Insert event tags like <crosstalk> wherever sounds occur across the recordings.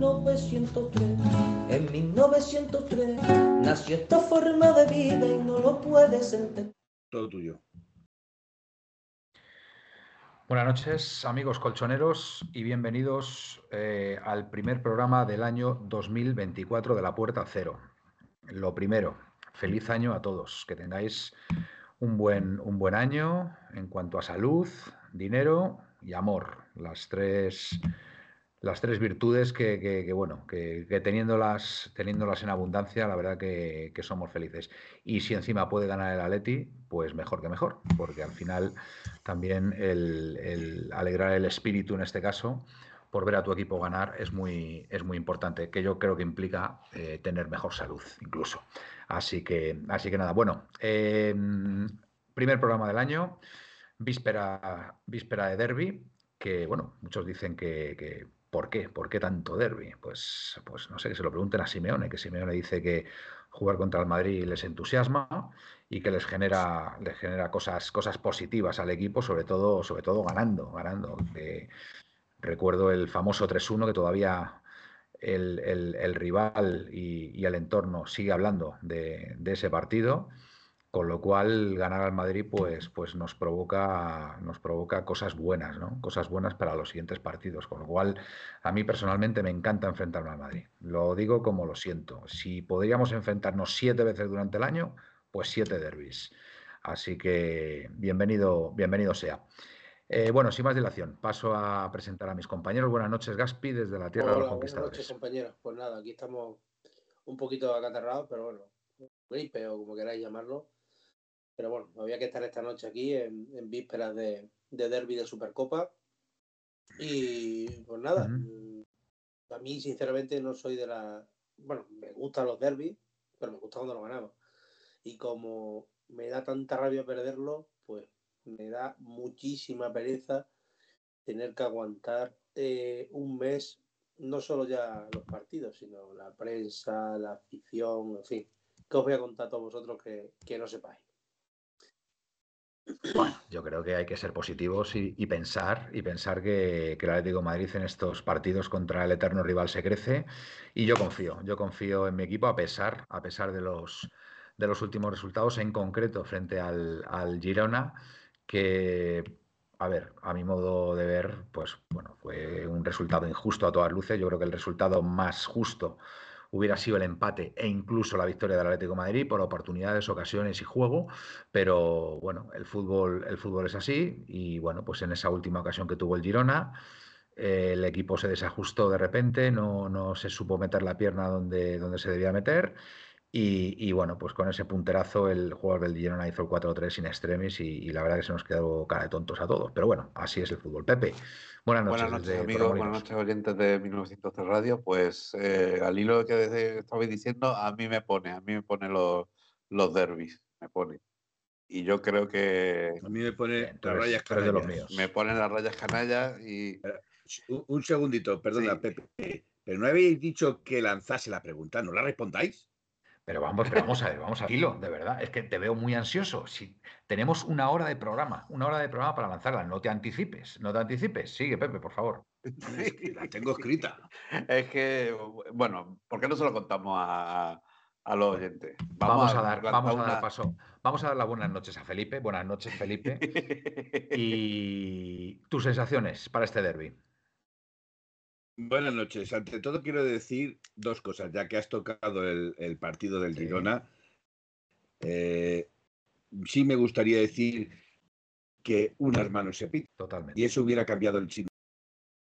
1903. En 1903 nació esta forma de vida y no lo puedes entender. Todo tuyo. Buenas noches, amigos colchoneros, y bienvenidos eh, al primer programa del año 2024 de la Puerta Cero. Lo primero, feliz año a todos, que tengáis un buen, un buen año en cuanto a salud, dinero y amor, las tres las tres virtudes que, bueno, que, teniéndolas, teniéndolas en abundancia, la verdad que, somos felices. Y si encima puede ganar el Atleti, pues mejor que mejor, porque al final también el, alegrar el espíritu en este caso por ver a tu equipo ganar es muy, es muy importante, que yo creo que implica eh, tener mejor salud incluso. Así que, así que nada, bueno, em, primer programa del año, víspera, víspera de derby, que bueno, muchos dicen que ¿Por qué? ¿Por qué tanto derby? Pues, pues no sé, que se lo pregunten a Simeone, que Simeone dice que jugar contra el Madrid les entusiasma y que les genera, les genera cosas, cosas positivas al equipo, sobre todo, sobre todo ganando, ganando. recuerdo el famoso 3-1 que todavía el, rival y, el entorno sigue hablando de ese partido con lo cual, ganar al Madrid pues, pues nos, provoca, nos provoca cosas buenas, ¿no? Cosas buenas para los siguientes partidos. Con lo cual, a mí personalmente me encanta enfrentarme al Madrid. Lo digo como lo siento. Si podríamos enfrentarnos siete veces durante el año, pues siete derbis. Así que bienvenido, bienvenido sea. Eh, bueno, sin más dilación, paso a presentar a mis compañeros. Buenas noches, Gaspi, desde la Tierra de los Conquistadores. Buenas noches, compañeros. Pues nada, aquí estamos un poquito acatarrados, pero bueno, gripe o como queráis llamarlo pero bueno, había que estar esta noche aquí en, vísperas de, derby de Supercopa. Y pues nada, mm, a mí sinceramente no soy de la... Bueno, me gustan los derbis, pero me gusta cuando lo ganamos. Y como me da tanta rabia perderlo, pues me da muchísima pereza tener que aguantar eh, un mes, no solo ya los partidos, sino la prensa, la afición, en fin. ¿Qué os voy a contar a todos vosotros que, que no sepáis? Bueno, yo creo que hay que ser positivos y, pensar y pensar que, el Atlético Madrid en estos partidos contra el eterno rival se crece y yo confío, yo confío en mi equipo a pesar, a pesar de los de los últimos resultados, en concreto frente al, al Girona, que a ver, a mi modo de ver, pues bueno, fue un resultado injusto a todas luces. Yo creo que el resultado más justo hubiera sido el empate e incluso la victoria del Atlético Madrid por oportunidades, ocasiones y juego, pero bueno, el fútbol, el fútbol es así y bueno, pues en esa última ocasión que tuvo el Girona, eh, el equipo se desajustó de repente, no, no se supo meter la pierna donde, donde se debía meter. Y, bueno, pues con ese punterazo el jugador del Girona hizo el 4-3 sin extremis y, y, la verdad que se nos quedó cara de tontos a todos. Pero bueno, así es el fútbol. Pepe, Buenas noches. amigos. Buenas noches, oyentes de 1903 Radio. Pues eh, al hilo que estabais diciendo, a mí me pone, a mí me pone los, los derbis, me pone. Y yo creo que. A mí me pone las rayas canallas. De los míos. Me ponen las rayas canallas y. Un segundito, perdona, Pepe. Pero no habéis dicho que lanzase la pregunta, ¿no la respondáis? Pero vamos, pero vamos a ver, vamos a hilo, de verdad. Es que te veo muy ansioso. Si tenemos una hora de programa, una hora de programa para lanzarla. No te anticipes, no te anticipes. Sigue, Pepe, por favor. <laughs> la tengo escrita. Es que, bueno, ¿por qué no se lo contamos a, los oyentes? Vamos, a, dar, vamos a dar paso. Vamos a dar las buenas noches a Felipe. Buenas noches, Felipe. <laughs> y tus sensaciones para este derby. Buenas noches. Ante todo quiero decir dos cosas, ya que has tocado el, partido del Girona. Eh, sí me gustaría decir que unas manos se pitan. Totalmente. Y eso hubiera cambiado el signo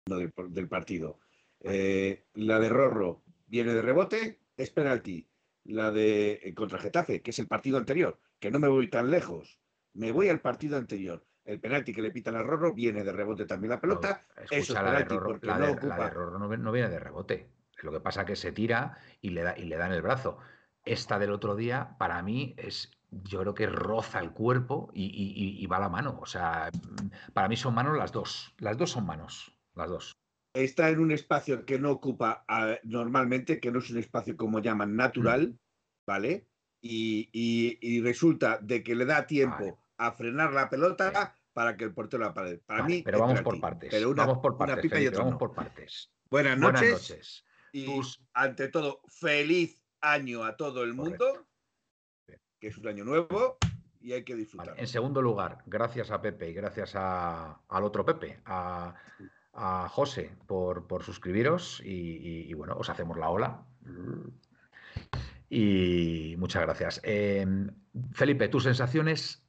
del, partido. Eh, la de Rorro viene de rebote, es penalti. La de eh, contra Getafe, que es el partido anterior, que no me voy tan lejos. Me voy al partido anterior el penalti que le pitan a Rorro viene de rebote también la pelota. eso es penalti porque no, ocupa... no, viene de rebote. Lo que pasa es que se tira y le, da, y le dan el brazo. Esta del otro día, para mí, es, yo creo que roza el cuerpo y, y, y, va la mano. O sea, para mí son manos las dos. Las dos son manos, las dos. Está en un espacio que no ocupa uh, normalmente, que no es un espacio como llaman natural, mm. ¿vale? Y, y, resulta de que le da tiempo vale. a frenar la pelota. Para que el portero la pare. Para vale, mí, pero vamos por partes. Pero una, vamos por partes, una pipa Felipe, y otra vamos no. por partes. Buenas noches. Buenas noches. Y Tus- ante todo, feliz año a todo el mundo, Correcto. que es un año nuevo y hay que disfrutar. Vale, En segundo lugar, gracias a Pepe y gracias a- al otro Pepe, a, a José, por, por suscribiros y, y- y, bueno, os hacemos la ola. Y muchas gracias. Eh, Felipe, tus sensaciones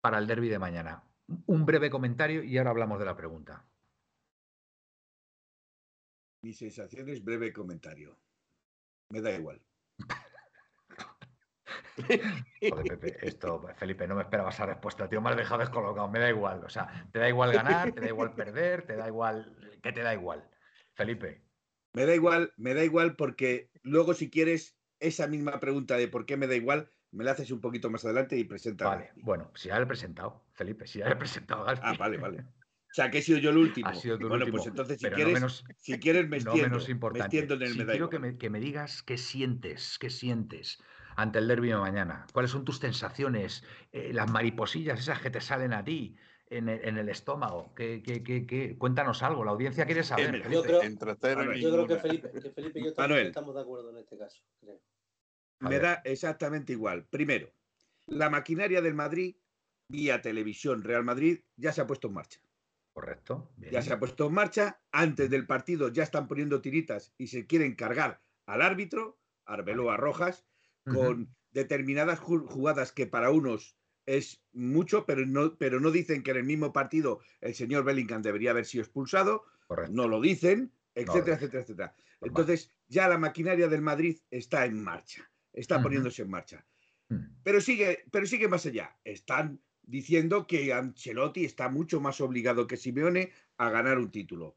para el derby de mañana. Un breve comentario y ahora hablamos de la pregunta. Mis sensaciones, breve comentario. Me da igual. <laughs> Joder, Pepe, esto, Felipe, no me esperaba esa respuesta, tío. Me has dejado descolocado. Me da igual. O sea, te da igual ganar, te da igual perder, te da igual. ¿Qué te da igual? Felipe. Me da igual, me da igual porque luego si quieres esa misma pregunta de por qué me da igual, me la haces un poquito más adelante y presenta. Vale, bueno, si ya le he presentado, Felipe, si ya le he presentado. Ah, vale, vale. <laughs> O sea, que he sido yo el último. Ha sido tú el bueno, último, pues entonces si pero no quieres, menos- si quieres me no extiendo, menos me importante. extiendo en el Sí, me quiero que me, que me digas qué sientes, qué sientes ante el derbi de mañana. ¿Cuáles son tus sensaciones? Eh, las mariposillas esas que te salen a ti en el, en el estómago. ¿Qué, qué- qué- qué? Cuéntanos algo, la audiencia quiere saber. mira, Yo creo-. Yo creo que. Felipe, que Felipe y yo estamos, Manuel. estamos de acuerdo en este caso, creo. A Me ver. da exactamente igual. Primero, la maquinaria del Madrid, vía televisión Real Madrid, ya se ha puesto en marcha. Correcto. bien. Ya se ha puesto en marcha. Antes del partido ya están poniendo tiritas y se quieren cargar al árbitro, Arbeloa Rojas, con determinadas ju- jugadas que para unos es mucho, pero no, pero no dicen que en el mismo partido el señor Bellingham debería haber sido expulsado, Correcto. no lo dicen, etcétera, etcétera, etcétera. Entonces, ya la maquinaria del Madrid está en marcha, está Ujú. poniéndose en marcha. Mm. Pero sigue, pero sigue más allá. Están diciendo que Ancelotti está mucho más obligado que Simeone a ganar un título.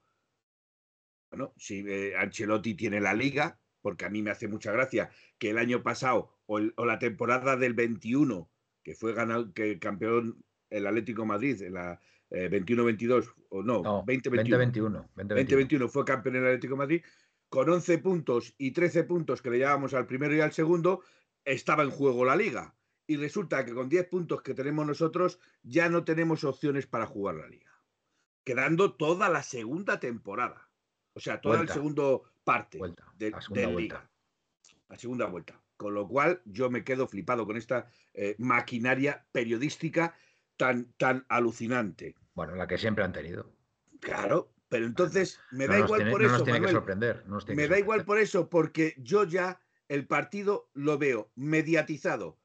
Bueno, si eh, Ancelotti tiene la liga, porque a mí me hace mucha gracia que el año pasado o, el- o la temporada del 21, que fue ganado, que campeón el Atlético de Madrid, en la eh, 21-22, o no, No, 2021. 2021. 2021. 2021 fue campeón el Atlético de Madrid, con 11 puntos y 13 puntos que le llevábamos al primero y al segundo, estaba en juego la liga. Y resulta que con 10 puntos que tenemos nosotros ya no tenemos opciones para jugar la liga. Quedando toda la segunda temporada. O sea, toda Vuelta. la segunda parte Vuelta, de, la segunda de vuelta. liga. La segunda vuelta. Con lo cual yo me quedo flipado con esta eh, maquinaria periodística tan, tan alucinante. Bueno, la que siempre han tenido. Claro, pero entonces me No da igual tiene- por no eso, nos tiene que Manuel. sorprender. no nos tiene Me que da igual sorprender. por eso, porque yo ya el partido lo veo mediatizado,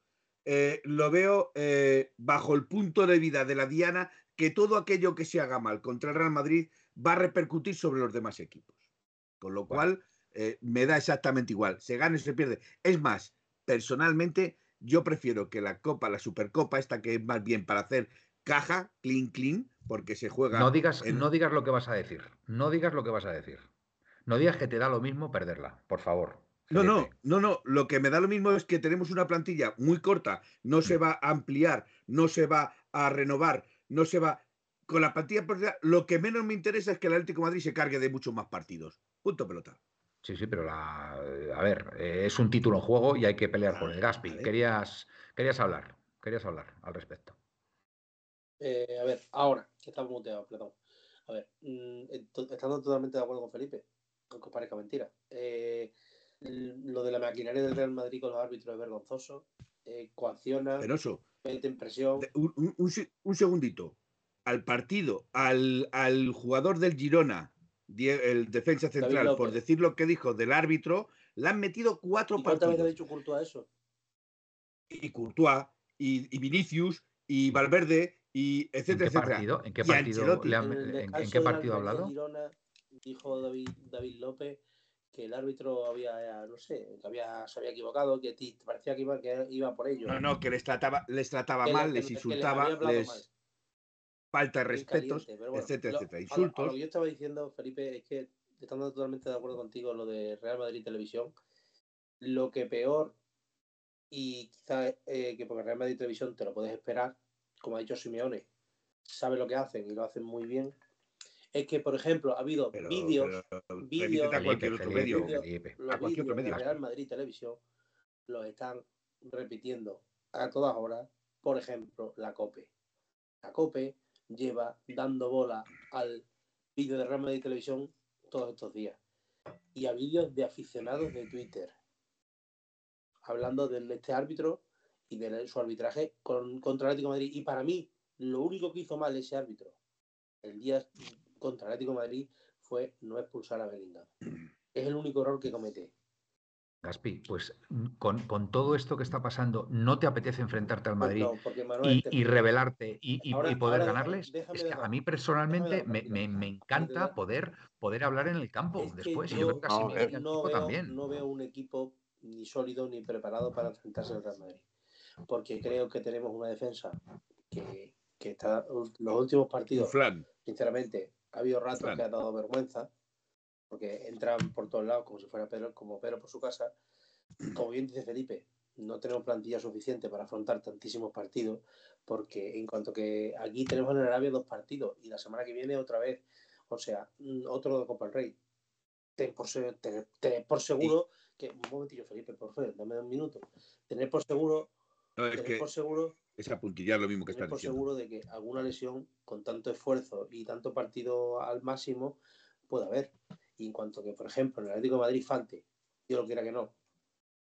eh, lo veo eh, bajo el punto de vida de la Diana, que todo aquello que se haga mal contra el Real Madrid va a repercutir sobre los demás equipos. Con lo Bueno. cual, eh, me da exactamente igual. Se gana o se pierde. Es más, personalmente, yo prefiero que la Copa, la Supercopa, esta que es más bien para hacer caja, clean, clean, porque se juega. No digas, en- no digas lo que vas a decir. No digas lo que vas a decir. No digas que te da lo mismo perderla, por favor. No, no, no, no. Lo que me da lo mismo es que tenemos una plantilla muy corta, no se va a ampliar, no se va a renovar, no se va. Con la plantilla, lo que menos me interesa es que el Atlético de Madrid se cargue de muchos más partidos. Punto pelota. Sí, sí, pero la, a ver, eh, es un título en juego y hay que pelear por Vale, el Gaspi. vale. Querías, querías hablar, querías hablar al respecto. Eh, a ver, ahora, que estamos muteados, perdón. A ver, mm, estando totalmente de acuerdo con Felipe, aunque os parezca mentira. eh, lo de la maquinaria del Real Madrid con los árbitros es vergonzoso. Eh, coacciona, Penoso. meten presión. De- Un, un- un se- un segundito. Al partido, al, al jugador del Girona, el defensa central, por decir lo que dijo del árbitro, le han metido cuatro ¿Y cuántas veces ha dicho Courtois eso? Y Courtois, y, y Vinicius, y Valverde, y ¿En etcétera, qué etcétera. partido? ¿En qué partido le han- En el en- en qué partido ha hablado? Girona, dijo David, David López que el árbitro había, no sé, que había, se había equivocado, que ti- parecía que iba, que iba por ello. No, no, que les trataba, les trataba Que mal, que- les insultaba, les mal. falta de respetos, caliente, bueno, etcétera, lo- etcétera. a lo- A lo, Insultos. que yo estaba diciendo, Felipe, es que estando totalmente de acuerdo contigo en lo de Real Madrid Televisión, lo que peor, y quizás eh, que porque Real Madrid Televisión te lo puedes esperar, como ha dicho Simeone, sabe lo que hacen y lo hacen muy bien, es que, por ejemplo, ha habido vídeos, vídeos, a cualquier otro medio. Los a cualquier otro de medio. Real Madrid Televisión los están repitiendo a todas horas. Por ejemplo, la COPE. La COPE lleva dando bola al vídeo de Real Madrid Televisión todos estos días. Y a vídeos de aficionados de Twitter. Hablando de este árbitro y de su arbitraje con, contra el Atlético de Madrid. Y para mí, lo único que hizo mal ese árbitro el día contra el Atlético de Madrid fue no expulsar a Bellingham. <clears throat> Es el único error que comete. Gaspi, pues con, con todo esto que está pasando, ¿no te apetece enfrentarte al Pues Madrid no, porque Manuel, y, te- y rebelarte y, y- Ahora- y poder ahora ganarles? Es que a mí personalmente me, me- me encanta poder, poder hablar en el campo Es después. yo yo creo que así no, me veo, también. no veo un equipo ni sólido ni preparado para enfrentarse al Real Madrid. Porque creo que tenemos una defensa que, que está los últimos partidos, flan. sinceramente, ha habido ratos que ha dado vergüenza, porque entran por todos lados como si fuera Pedro, como Pedro por su casa. Como bien dice Felipe, no tenemos plantilla suficiente para afrontar tantísimos partidos, porque en cuanto que aquí tenemos en Arabia dos partidos y la semana que viene otra vez, o sea, mm, otro de Copa del Rey. Ten por, ten- ten por seguro que, un momentillo Felipe, por favor, dame un minuto. Tener por seguro, No, es que por seguro es apuntillar lo mismo que por diciendo. seguro de que alguna lesión con tanto esfuerzo y tanto partido al máximo puede haber. Y en cuanto que, por ejemplo, en el Atlético de Madrid falte, yo lo quiera que no,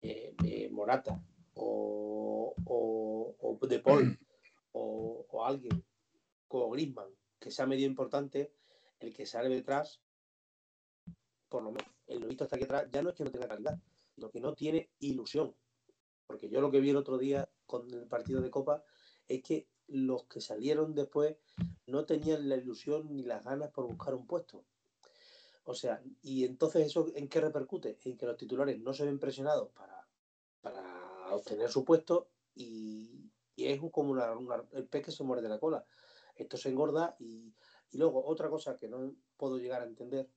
eh, eh, Morata o, o, o De Paul <clears throat> o, o alguien como Griezmann que sea medio importante, el que sale detrás, por lo menos el novito está aquí atrás, ya no es que no tenga calidad, sino que no tiene ilusión. Porque yo lo que vi el otro día con el partido de Copa es que los que salieron después no tenían la ilusión ni las ganas por buscar un puesto. O sea, y entonces eso en qué repercute? En que los titulares no se ven presionados para, para obtener su puesto y, y es como el pez que se muerde la cola. Esto se engorda y, y luego otra cosa que no puedo llegar a entender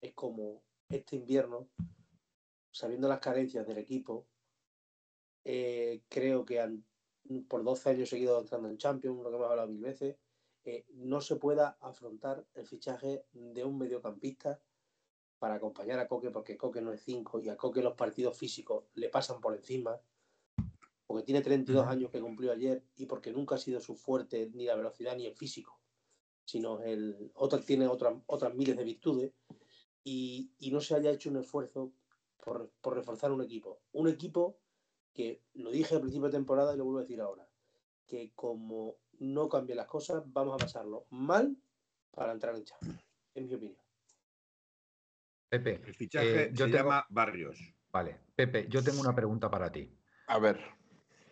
es como este invierno, sabiendo las carencias del equipo, eh, creo que han- por 12 años seguidos entrando en Champions, lo que hemos hablado mil veces, eh, no se pueda afrontar el fichaje de un mediocampista para acompañar a Coque, porque Coque no es 5 y a Coque los partidos físicos le pasan por encima, porque tiene 32 Ujú. años que cumplió ayer y porque nunca ha sido su fuerte ni la velocidad ni el físico, sino el otro tiene otras, otras miles de virtudes y, y no se haya hecho un esfuerzo por, por reforzar un equipo. Un equipo que lo dije al principio de temporada y lo vuelvo a decir ahora, que como no cambien las cosas, vamos a pasarlo mal para entrar en Champions, en mi opinión. Pepe, El fichaje eh, yo se tengo- llama Barrios. vale, Pepe, yo tengo una pregunta para ti. A ver,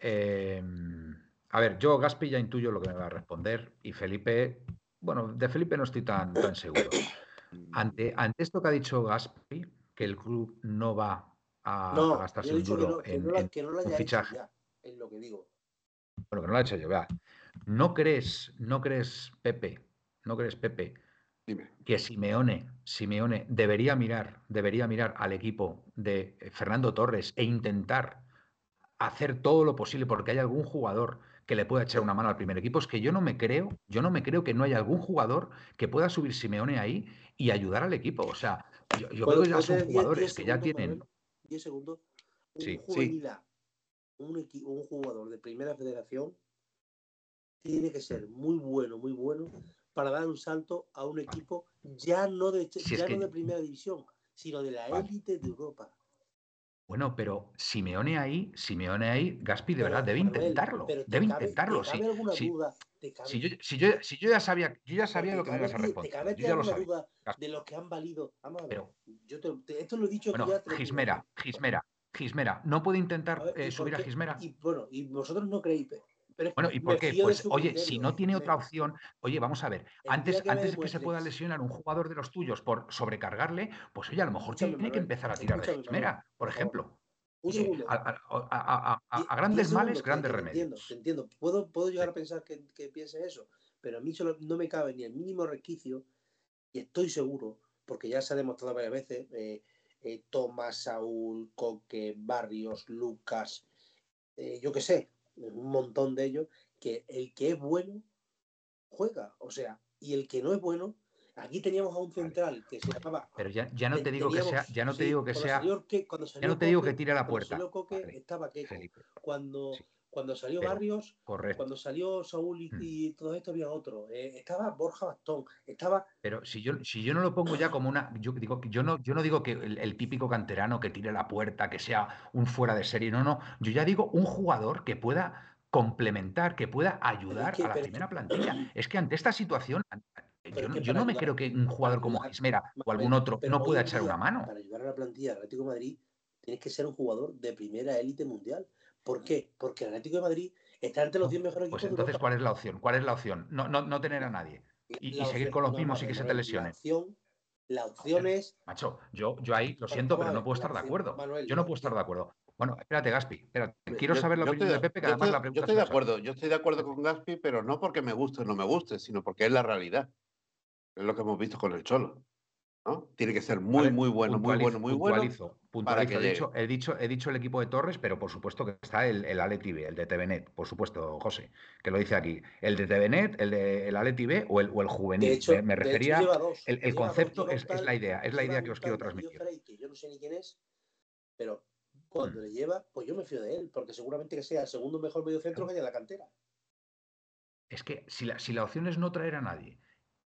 Eh, a ver, yo, Gaspi, ya intuyo lo que me va a responder y Felipe, bueno, de Felipe no estoy tan, tan seguro. Ante, ante esto que ha dicho Gaspi, que el club no va a, a no, gastarse un que duro no, que en, no la- en que no lo un haya hecho fichaje. ya, es lo que digo. Bueno, que no lo ha hecho yo, vea. ¿No crees, no crees, Pepe, no crees, Pepe, dime. que Simeone, Simeone debería mirar, debería mirar al equipo de eh, Fernando Torres e intentar hacer todo lo posible porque hay algún jugador que le pueda echar una mano al primer equipo? Es que yo no me creo, yo no me creo que no haya algún jugador que pueda subir Simeone ahí y ayudar al equipo. O sea, yo, yo ¿Puedo- creo que ya son jugadores que ya tienen. 10 segundos. Un Sí, sí. juvenil A, un, jugador de primera federación tiene que ser muy bueno, muy bueno para dar un salto a un equipo ya no de, Si ya que- no de primera división, sino de la Vale. élite de Europa. Bueno, pero Simeone ahí, Simeone ahí, Gaspi de verdad debe intentarlo, pero debe cabe- intentarlo. ¿Te sí, cabe alguna sí. duda? ¿Te cabe, Si yo, si, yo, si yo ya sabía, yo ya sabía lo que me ibas a ti- ¿Te responder. cabe Yo ya lo sabía. duda de los que han valido? Vamos a ver. Pero- yo te- te- esto lo he dicho Bueno, ya Gismera. Gismera, Gismera, ¿no puede intentar ver, ¿y eh, subir a? Gismera? Y bueno, y vosotros no creéis. Pero Bueno, ¿y por qué? Pues, oye, criterio, si no tiene me- otra opción, oye, vamos a ver, El antes, que antes de que se pueda lesionar un jugador de los tuyos por sobrecargarle, pues oye, a lo mejor Escúchame, tiene que empezar a tirar de Manuel, por ejemplo. Un segundo. a, a- a- a- a- a Die- grandes males, grandes te remedios. Entiendo, te entiendo. Puedo, puedo llegar a pensar que, que piense eso, pero a mí solo no me cabe ni el mínimo resquicio y estoy seguro porque ya se ha demostrado varias veces, eh, eh, Tomás, Saúl, Coque, Barrios, Lucas, eh, yo qué sé, un montón de ellos, que el que es bueno juega, o sea, y el que no es bueno, aquí teníamos a un central que se llamaba... Pero ya, ya no te digo que sea, ya no te digo que sea, salió cuando ya no te digo que tire a la puerta. Coque, Vale, estaba Keco. Cuando, Sí. Cuando salió Pero- Barrios, correcto. cuando salió Saúl y, Hmm. y todo esto había otro. Eh, estaba Borja Bastón, estaba Pero si yo, si yo no lo pongo ya como una. Yo digo yo no, yo no digo que el, el típico canterano que tire la puerta, que sea un fuera de serie. No, no. Yo ya digo un jugador que pueda complementar, que pueda ayudar que- a la primera que- plantilla. <coughs> Es que ante esta situación, Pero yo, no- yo no me creo que un jugador como Ismera o algún otro no pueda echar una mano. Para ayudar a la plantilla del Atlético de Madrid, tienes que ser un jugador de primera élite mundial. ¿Por qué? Porque el Atlético de Madrid está entre los 10 mejores equipos Pues de entonces. ¿cuál es la opción? ¿Cuál es la opción? No, no, no tener a nadie. Y, seguir con los no, mismos y que se te lesionen. La opción, la opción es Macho, yo, yo ahí lo siento, pero no puedo estar de acuerdo. Manuel, Yo no puedo estar de acuerdo. Bueno, espérate, Gaspi. Espérate. Quiero Yo- saber la opinión estoy de Pepe, que además estoy- la pregunta Yo estoy de acuerdo, yo estoy de acuerdo con Gaspi, pero no porque me guste o no me guste, sino porque es la realidad. Es lo que hemos visto con el Cholo. ¿No? Tiene que ser muy, muy bueno, muy bueno, muy bueno. puntualizo, He, dicho, he, dicho, he dicho el equipo de Torres, pero por supuesto que está el, el Ale TV, el de TVNet, por supuesto, José, que lo dice aquí. El de TVNet, el de el Ale TV o el, o el juvenil. De hecho, me, me de hecho refería. lleva dos, el, el lleva dos, concepto es, es la idea, es la idea que os quiero transmitir. Frey, que yo no sé ni quién es, pero cuando Mm. le lleva, pues yo me fío de él, porque seguramente que sea el segundo mejor mediocentro que haya en la cantera. Es que si la, si la opción es no traer a nadie,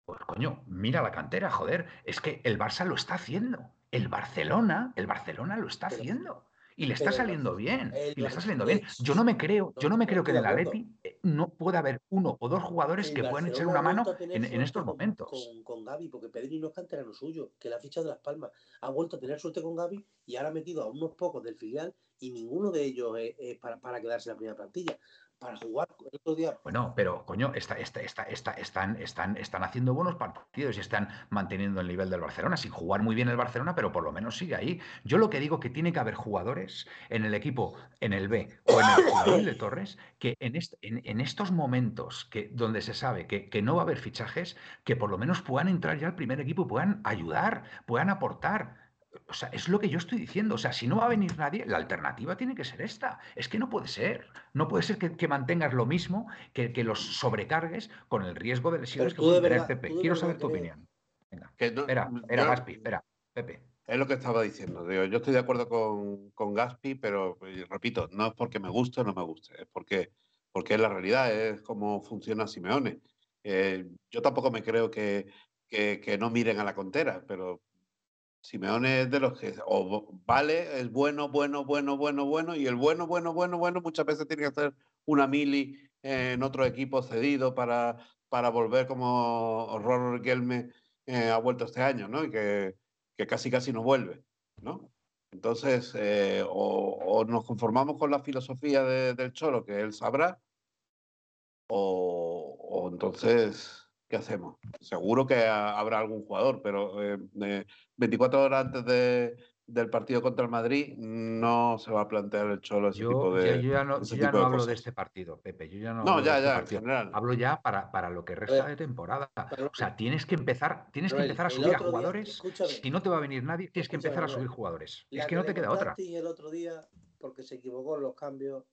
pues coño, mira la cantera, joder. Es que el Barça lo está haciendo. El Barcelona, el Barcelona lo está haciendo. Y le está saliendo bien. Y le está saliendo bien. Yo no me creo, yo no me creo que en estoy el de acuerdo. Atleti eh, no pueda haber uno o dos jugadores que puedan echar una mano en, estos momentos. Con, con Gaby, porque Pedri no es canterano suyo, que le ha fichado de Las Palmas. Ha vuelto a tener suerte con Gaby y ahora ha metido a unos pocos del filial y ninguno de ellos es, es para, para quedarse en la primera plantilla. Para jugar el otro día. Bueno, pero coño, está, está, está, está- están, están, están haciendo buenos partidos y están manteniendo el nivel del Barcelona, sin jugar muy bien el Barcelona, pero por lo menos sigue ahí. Yo lo que digo que tiene que haber jugadores en el equipo, en el B o en el <coughs> jugador de Torres, que en, est- en- en estos momentos que, donde se sabe que, que no va a haber fichajes, que por lo menos puedan entrar ya al primer equipo puedan ayudar, puedan aportar. O sea, es lo que yo estoy diciendo. O sea, si no va a venir nadie, la alternativa tiene que ser esta. Es que no puede ser. No puede ser que, que mantengas lo mismo, que, que los sobrecargues con el riesgo de lesiones que puede tener de Quiero saber tu opinión. Venga. Que no- Espera, espera, yo- Gaspi, espera. Pepe. Es lo que estaba diciendo. digo, yo estoy de acuerdo con, con Gaspi, pero repito, no es porque me guste o no me guste, es porque, porque es la realidad, es como funciona Simeone. Eh, yo tampoco me creo que, que, que no miren a la contera, pero Simeone es de los que o vale, es bueno, bueno, bueno, bueno, bueno, y el bueno, bueno, bueno, bueno, muchas veces tiene que hacer una mili en otro equipo cedido para, para volver como Roro Riquelme eh, ha vuelto este año, ¿no? Y que, que casi casi no vuelve, ¿no? Entonces, eh, o, o nos conformamos con la filosofía de- del Cholo, que él sabrá, o, o entonces, ¿qué hacemos? Seguro que ha- habrá algún jugador, pero eh, eh, 24 horas antes de- del partido contra el Madrid no se va a plantear el Cholo ese Yo, tipo ya- de... yo ya no, yo ya no de hablo de este partido, Pepe. Yo ya no, No, hablo de ya, este ya, en partido. general. Hablo ya para, para lo que resta de temporada. O sea, tienes que empezar, tienes que empezar a subir a día- jugadores. Si no te va a venir nadie, tienes que empezar a subir jugadores. La Es que no te queda otra. Y el otro día, porque se equivocó en los cambios,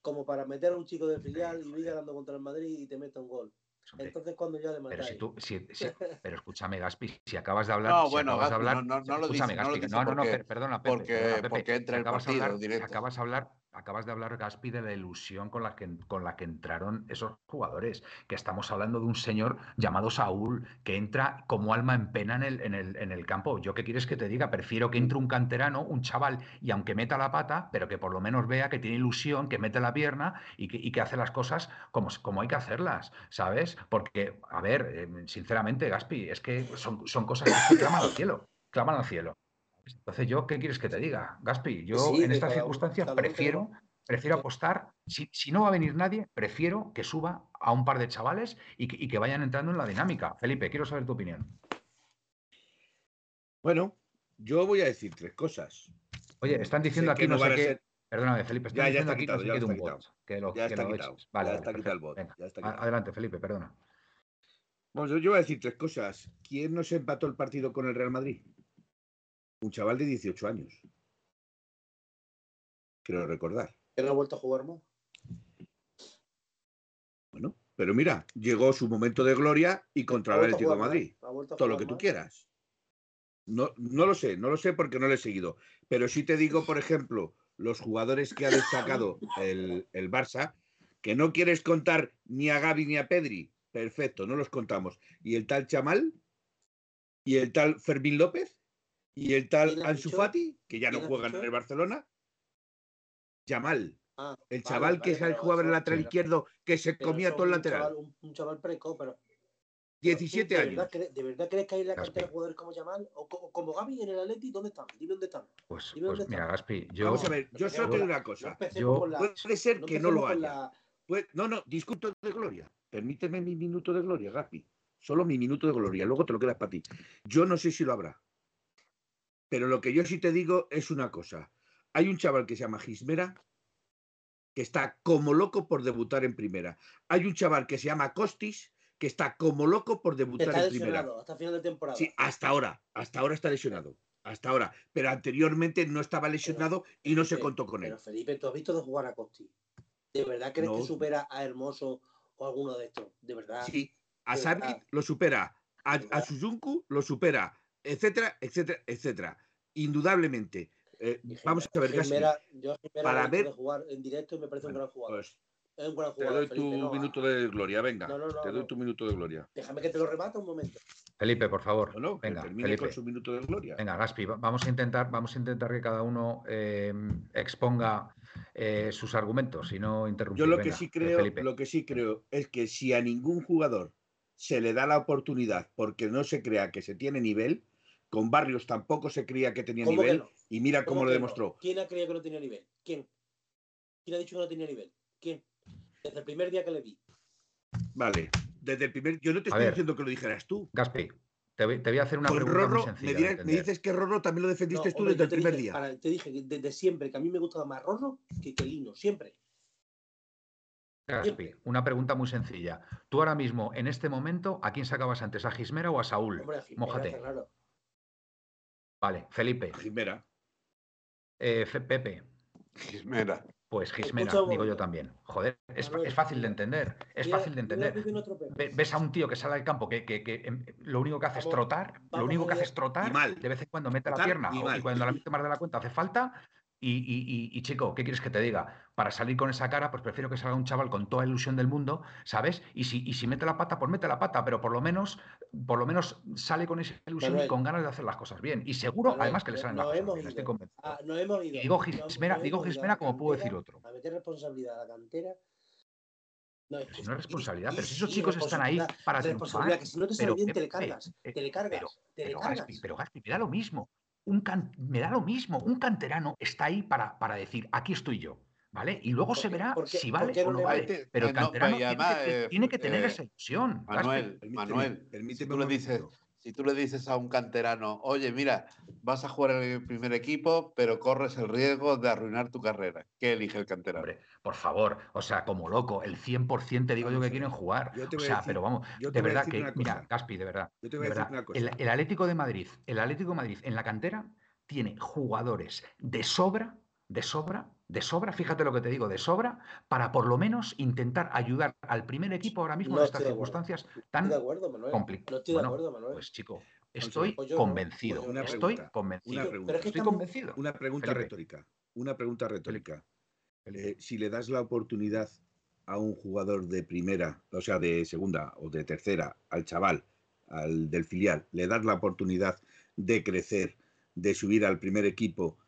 como para meter a un chico del filial y ir ganando contra el Madrid y te mete un gol. Entonces, cuando le Pero matáis. si tú, si- si- <laughs> pero escuchame, Gaspi, si acabas de hablar, No, si bueno, Gaspi, hablar, no- no- si- no lo escúchame, dice, no lo Gaspi, dice no, no, perdona, Pepe, porque- perdona, Pepe, porque entra si el de hablar, acabas de hablar, acabas de hablar, Gaspi, de la ilusión con la que con la que entraron esos jugadores, que estamos hablando de un señor llamado Saúl que entra como alma en pena en el, en el, en el campo. Yo qué quieres que te diga, prefiero que entre un canterano, un chaval, y aunque meta la pata, pero que por lo menos vea que tiene ilusión, que mete la pierna y que, que hace las cosas como, como hay que hacerlas, ¿sabes? Porque, a ver, eh, sinceramente, Gaspi, es que son, son cosas que claman al cielo, claman al cielo. Entonces, ¿yo qué quieres que te diga, Gaspi? Yo Sí, en que estas circunstancias prefiero, prefiero apostar, si, si no va a venir nadie, prefiero que suba a un par de chavales y que, y que vayan entrando en la dinámica. Felipe, quiero saber tu opinión. Bueno, yo voy a decir tres cosas. Oye, están diciendo Sé que aquí no, sé qué. ser- Perdóname, Felipe, están Ya, ya diciendo está aquí quitado, no sé ya qué de un está bot. Que lo, Ya que está lo quitado, eches. Vale, ya está quitado el bot, Venga, ya está a- quitado. adelante, Felipe, perdona. Vamos, yo voy a decir tres cosas. ¿Quién nos empató el partido con el Real Madrid? Un chaval de 18 años. Creo recordar. ¿Que no ha vuelto a jugar más? Bueno, pero mira, llegó su momento de gloria y contra el Atlético de Madrid. Todo lo que tú quieras. No, no lo sé, no lo sé porque no lo he seguido. Pero sí te digo, por ejemplo, los jugadores que ha destacado el, el Barça, que no quieres contar ni a Gaby ni a Pedri. Perfecto, no los contamos. Y el tal Chamal, y el tal Fermín López, y el tal ¿Quién has Ansu? Fati, que ya no ¿Quién has juegan dicho? en el Barcelona. Yamal, Ah, el vale, chaval que vale, es el jugador eso- lateral izquierdo que se comía todo el lateral. chaval- un, un chaval precoz, pero. 17 ¿De años. verdad, ¿De verdad crees que hay en la Gaspi. cantera jugadores como Yamal o, co- o como Gaby en el Atleti? ¿Dónde están? Dime dónde están. Pues, Dime pues dónde mira, está. Gaspi, yo. Vamos a ver, yo Pero solo que te digo no- una No cosa. Yo- la- Puede ser no que no lo haya. la- Pues, no, no, discuto de gloria. Permíteme mi minuto de gloria, Gapi. Solo mi minuto de gloria. Luego te lo quedas para ti. Yo no sé si lo habrá. Pero lo que yo sí te digo es una cosa. Hay un chaval que se llama Gismera que está como loco por debutar en primera. Hay un chaval que se llama Costis que está como loco por debutar Está en primera. hasta final de temporada. Sí, hasta ahora. Hasta ahora está lesionado. Hasta ahora. Pero anteriormente no estaba lesionado y no se contó con él. Pero Felipe, ¿tú has visto de jugar a Costi? ¿De verdad crees No. que supera a Hermoso o alguno de estos? ¿De verdad? Sí, a verdad. lo supera, a, a. Suzuncu lo supera, etcétera, etcétera, etcétera. Indudablemente. Eh, vamos a ver, yo para ver- de jugar en directo y me parece un gran jugador. pues, es un gran te doy tu Felipe, no, minuto a- de gloria, venga. No, no, no, te doy no. tu minuto de gloria. Déjame que te lo remate un momento. Felipe, por favor. Que venga, termine Felipe. con su minuto de gloria. Venga, Gaspi, va- vamos a intentar, vamos a intentar que cada uno eh, exponga eh, sus argumentos y no interrumpir. Yo lo que sí eh, creo, Felipe. lo que sí creo es que si a ningún jugador se le da la oportunidad porque no se crea que se tiene nivel, con Barrios tampoco se creía que tenía ¿Cómo que nivel no? y mira cómo lo no? demostró. ¿Quién ha creído que no tenía nivel? ¿Quién? ¿Quién ha dicho que no tenía nivel? ¿Quién? Desde el primer día que le vi. Vale, desde el primer, yo no te A estoy ver. diciendo que lo dijeras tú. Gaspi, te voy, te voy a hacer una Con pregunta muy Rorro, sencilla. me, dirás- dices que Rorro también lo defendiste No, tú hombre, desde el primer dije, día. para- te dije que desde siempre que a mí me gustaba más Rorro que, que Lino, siempre. Gaspi, una pregunta muy sencilla. Tú ahora mismo, en este momento, ¿a quién sacabas antes? ¿A Gismera o a Saúl? Hombre, a Mójate. Vale, Felipe, Jimera. eh, Pepe, Gismera. pues Gismera, Escucha digo yo también. Joder, es, fácil de entender, es Mira- fácil de entender. Ves a un tío que sale al campo que, que- que, em, lo único que hace es Vamos- trotar, lo único que hace es trotar, Y mal. de vez en cuando mete la pierna y o- y cuando la mete más de la cuenta hace falta. Y, y- y- y, chico, ¿qué quieres que te diga? Para salir con esa cara, pues prefiero que salga un chaval con toda la ilusión del mundo, ¿sabes? Y si, y si mete la pata, pues mete la pata, pero por lo menos, por lo menos sale con esa ilusión y con ganas de hacer las cosas bien. Y seguro, además, que le no- salen nos las cosas hemos bien, estoy ido. convencido. Ah, nos hemos ido. Digo Gismera- digo como puedo decir otro. A meter responsabilidad a la cantera. No, no es responsabilidad, y- pero si esos chicos están ahí para responsabilidad, triunfar. que si no te sale bien, te le cargas. eh, Te le cargas. pero- te le cargas. Gaspi, pero Gaspi, me da lo mismo. Un can- me da lo mismo. Un canterano está ahí para, para decir, aquí estoy yo. ¿Vale? Y luego ¿Por se verá si vale o no no le vale. Pero el Eh, no, canterano tiene, además, que, eh, tiene que tener eh, esa ilusión. Gaspi. Manuel, Permíteme, Manuel, si permíteme tú le dices, momento. Si tú le dices a un canterano, oye, mira, vas a jugar en el primer equipo, pero corres el riesgo de arruinar tu carrera, ¿qué elige el canterano? Hombre, por favor, o sea, como loco, el 100% te digo yo que quieren jugar. Yo te O a sea, decir- pero vamos, yo te de voy a verdad decir que, mira. Gaspi, de verdad, Yo te voy a decir verdad, una cosa. el, el Atlético de Madrid, el Atlético de Madrid en la cantera tiene jugadores de sobra, de sobra, de sobra, fíjate lo que te digo, de sobra, para por lo menos intentar ayudar al primer equipo ahora mismo No en estas circunstancias tan complicadas. No estoy de acuerdo, Manuel. Pues chico, estoy Pues yo convencido, pues estoy convencido, una pregunta. Estoy convencido. Una pregunta Felipe. retórica. Una pregunta retórica. Eh, si le das la oportunidad a un jugador de primera, o sea, de segunda o de tercera, al chaval, al del filial, le das la oportunidad de crecer, de subir al primer equipo,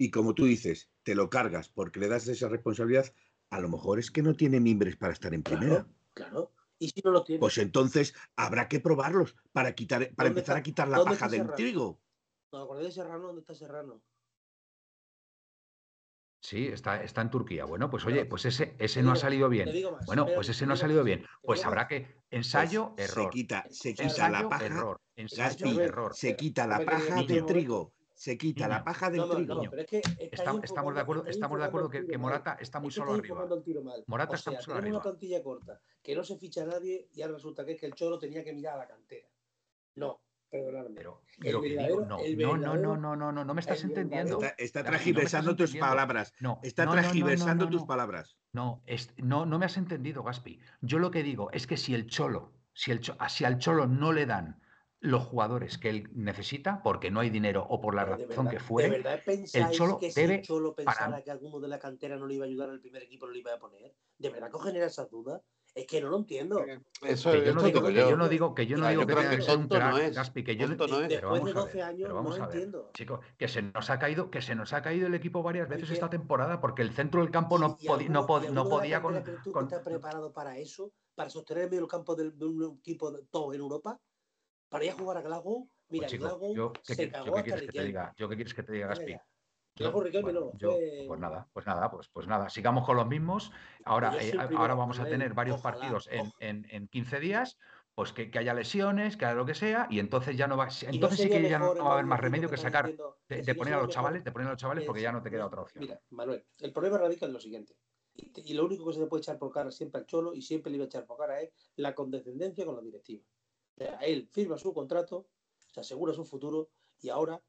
y como tú dices, te lo cargas porque le das esa responsabilidad, a lo mejor es que no tiene mimbres para estar en primera. Claro, claro. Y si no lo tiene. Pues entonces habrá que probarlos para quitar, para ¿Dónde empezar está- a quitar la paja del Serrano? trigo. ¿Os acordáis de Serrano? ¿Dónde está Serrano? Sí, está, está en Turquía. Bueno, pues oye, pues ese, ese no ha salido bien. te digo más, Bueno, pues ese no ha salido bien. Pues habrá que ensayo, Pues error. Se quita, se quita Ensayo, la paja. error. Ensayo, Gaspi, error. se quita la paja del trigo. Se quita la paja del No, no, trigo. no, pero es que Está- estamos de acuerdo, estamos de acuerdo que, que Morata está muy Es que solo arriba. enfocando el tiro mal. Morata o está sea, muy solo tenemos una arriba. plantilla corta, que no se ficha a nadie y ahora resulta que es que el Cholo tenía que mirar a la cantera. No, perdonadme. Pero lo que digo, no, no, no, no, no, no, no, no me estás entendiendo. Está, está transgiversando tus palabras. No, Está no, no, no, no, transgiversando no, tus no. palabras. No, es- no, no me has entendido, Gaspi. Yo lo que digo es que si el Cholo, si, el si al Cholo no le dan los jugadores que él necesita, porque no hay dinero o por la Pero de razón verdad- que fuere, ¿De verdad pensáis Cholo que si debe el Cholo para- pensara que alguno de la cantera no le iba a ayudar al primer equipo, no le iba a poner? ¿De verdad que os genera esas dudas? Es que no lo entiendo. Eso, que yo no digo, que yo. yo no digo que yo no O sea, digo yo que creo tenga que que ser un tonto no crack, es. Gaspi, que yo no- no Después de a ver, 12 años pero no vamos lo a ver, entiendo. chicos, que se nos ha caído, que se nos ha caído el equipo varias veces esta temporada porque el centro del campo no, Y- no, alguno- pod- podía con, preparado para eso? ¿Para sostener el medio campo de un equipo de- todo en Europa? ¿Para ir a jugar a Glasgow? Mira, Pues, en chico, Glasgow yo, ¿qué, se quieres- yo cagó qué quieres que te diga? ¿Yo qué quieres que te diga, Gaspi? Yo, bueno, no, yo- pues nada, pues nada, pues, pues nada, sigamos con los mismos. Ahora, eh, ahora vamos a tener varios ojalá, partidos en, en, en 15 días, pues que, que haya lesiones, que haya lo que sea, y entonces ya no va, no entonces sí que ya no va a haber más remedio que sacar, diciendo, de, que de si no poner a los chavales, de poner a los chavales porque ya no te queda otra opción. Mira, Manuel, el problema radica en lo siguiente. Y, te- y lo único que se le puede echar por cara siempre al Cholo y siempre le iba a echar por cara es la condescendencia con la directiva. Sea, él firma su contrato, se asegura su futuro y ahora,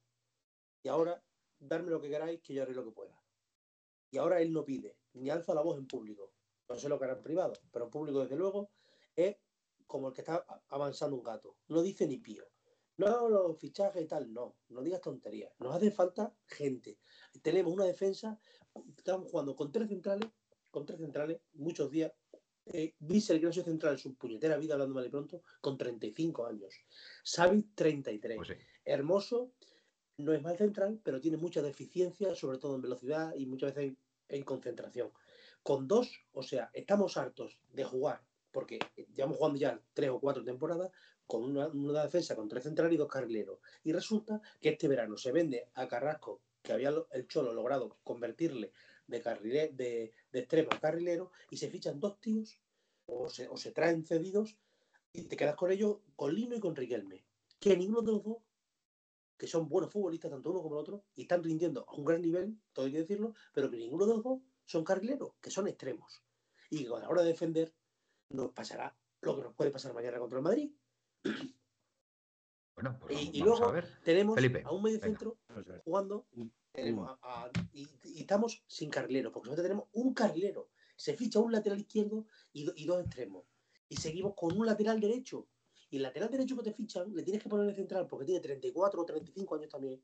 y ahora, darme lo que queráis que yo haré lo que pueda. Y ahora él no pide, ni alza la voz en público. No sé lo que hará en privado, pero en público, desde luego, es como el que está avanzando un gato. No dice ni pío. No, los fichajes y tal, no. No digas tonterías. Nos hace falta gente. Tenemos una defensa, estamos jugando con tres centrales, con tres centrales, muchos días. Eh, el gran central, su puñetera vida, hablando mal y pronto, con 35 años. Xavi, 33. Pues sí. Hermoso, no es mal central, pero tiene mucha deficiencia, sobre todo en velocidad y muchas veces en, en concentración. Con dos, o sea, estamos hartos de jugar, porque llevamos jugando ya tres o cuatro temporadas con una, una defensa con tres centrales y dos carrileros. Y resulta que este verano se vende a Carrasco, que había el Cholo logrado convertirle de, carrile, de, de extremo carrilero, y se fichan dos tíos, o se, o se traen cedidos, y te quedas con ellos, con Lino y con Riquelme. Que ninguno de los dos que son buenos futbolistas, tanto uno como el otro, y están rindiendo a un gran nivel, todo hay que decirlo, pero que ninguno de los dos son carrileros, que son extremos. Y que a la hora de defender nos pasará lo que nos puede pasar mañana contra el Madrid. Bueno, pues Y- vamos, y vamos luego a ver. Tenemos Felipe, a un medio centro jugando Tenemos a- a- y, y estamos sin carrilero, porque solamente tenemos un carrilero. Se ficha un lateral izquierdo y, do- y dos extremos. Y seguimos con un lateral derecho. Y el lateral derecho que te fichan le tienes que poner en el central porque tiene 34 o 35 años también.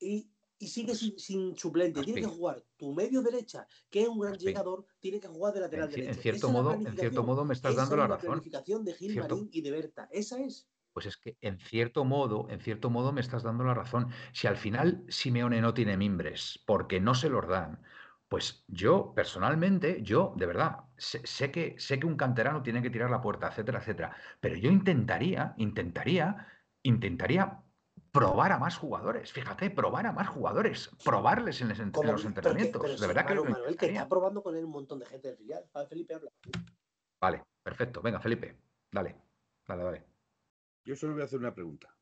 Y, y sigue sin, sin suplente. Tiene que jugar tu medio derecha, que es un gran llegador, tiene que jugar de lateral En, derecho. en cierto Esa modo, en cierto modo me estás Esa dando la la razón. planificación de Gil Cierto. Marín y de Berta. Esa es. Pues es que en cierto modo, en cierto modo me estás dando la razón. Si al final Simeone no tiene mimbres porque no se los dan, pues yo personalmente, yo de verdad, sé, sé que, sé que un canterano tiene que tirar la puerta, etcétera, etcétera. Pero yo intentaría, intentaría, intentaría probar a más jugadores. Fíjate, probar a más jugadores, probarles en, les- en los pero que- entrenamientos. pero de verdad que Manu- Manuel, que está probando con él un montón de gente del filial. Felipe, habla. Vale, perfecto. Venga, Felipe, dale, dale, dale. Yo solo voy a hacer una pregunta.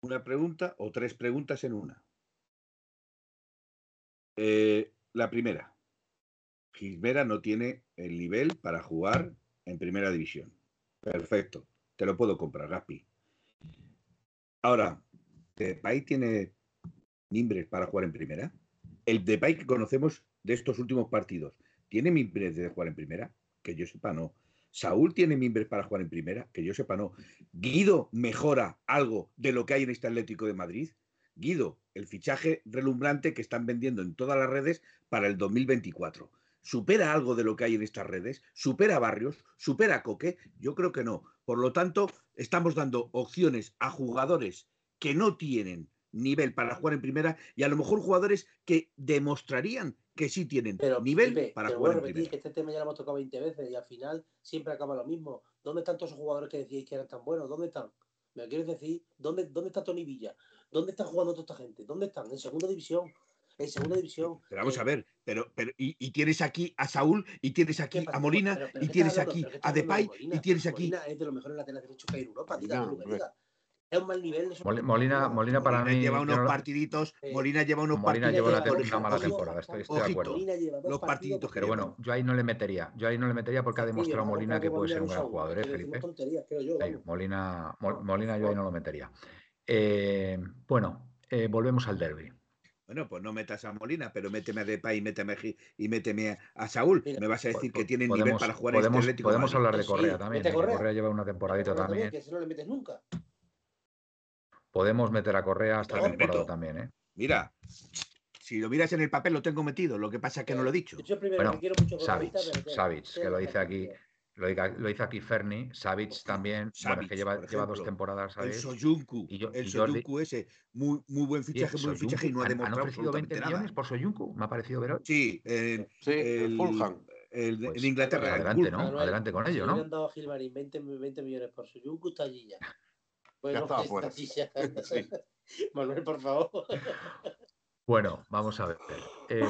Una pregunta o tres preguntas en una. Eh, la primera. Gisbera no tiene el nivel para jugar en primera división. Perfecto. Te lo puedo comprar, Gaspi. Ahora, ¿Depay tiene mimbres para jugar en primera? ¿El Depay que conocemos de estos últimos partidos tiene mimbres de jugar en primera? Que yo sepa, no. ¿Saúl tiene mimbres para jugar en primera? Que yo sepa, no. ¿Guido mejora algo de lo que hay en este Atlético de Madrid? Guido, el fichaje relumbrante que están vendiendo en todas las redes para el 2024. ¿Supera algo de lo que hay en estas redes? ¿Supera Barrios? ¿Supera Coque? Yo creo que no. Por lo tanto, estamos dando opciones a jugadores que no tienen nivel para jugar en primera y a lo mejor jugadores que demostrarían que sí tienen Pero, nivel Felipe, para jugar en repetir primera. que este tema ya lo hemos tocado 20 veces y al final siempre acaba lo mismo. ¿Dónde están todos esos jugadores que decíais que eran tan buenos? ¿Dónde están? ¿Me quieres decir? ¿Dónde, ¿Dónde está Tony Villa? ¿Dónde está jugando toda esta gente? ¿Dónde están? En segunda división. En segunda división. Pero vamos Eh, a ver, pero, pero y, y tienes aquí a Saúl, y tienes aquí a Molina, Pero- pero y ¿qué tienes hablando? aquí ¿Pero qué a de Depay, Molina? y tienes aquí. Molina es de los mejores laterales derechos que hay en Europa, diga No, lo que hombre. diga. Es un mal nivel. Molina, Molina para mí. Lleva unos partiditos. Molina lleva unos Molina partiditos. Lleva una, mala temporada, estoy, estoy de acuerdo. Los partiditos Pero bueno, yo ahí no le metería. Yo ahí no le metería porque ha demostrado Molina que puede ser un gran jugador, ¿eh, Felipe? Molina, Molina yo ahí no lo metería. Eh, bueno, eh, volvemos al derby. Bueno, pues no metas a Molina, pero méteme a Depay y méteme, y méteme a Saúl. Me vas a decir que tiene nivel para jugar podemos, este Atlético Podemos hablar de Correa también. Correa. lleva una temporadita también. Que no le metes nunca. Podemos meter a Correa hasta el temporada también, ¿eh? Mira, si lo miras en el papel lo tengo metido, lo que pasa es que no lo he dicho. Yo primero bueno, quiero mucho Savic, Savic, que lo dice aquí, lo, lo hizo aquí Ferni, Savic también, bueno, que lleva, lleva, dos temporadas. ¿sabes? El Soyuncu, y yo, el Soyuncu ese, muy, muy buen fichaje, muy buen fichaje y no ha demostrado ¿Han ofrecido 20 millones por Soyuncu? Me ha parecido ver Sí, eh, sí el, Fulham. El, pues, en Inglaterra. Adelante, ¿no? Adelante con ello, ¿no? Si han dado a Gilmarín 20, 20 millones por Soyuncu, está allí ya. Bueno, ya estaba <laughs> fuera. <laughs> Sí. Manuel, por favor. Bueno, vamos a ver. Eh,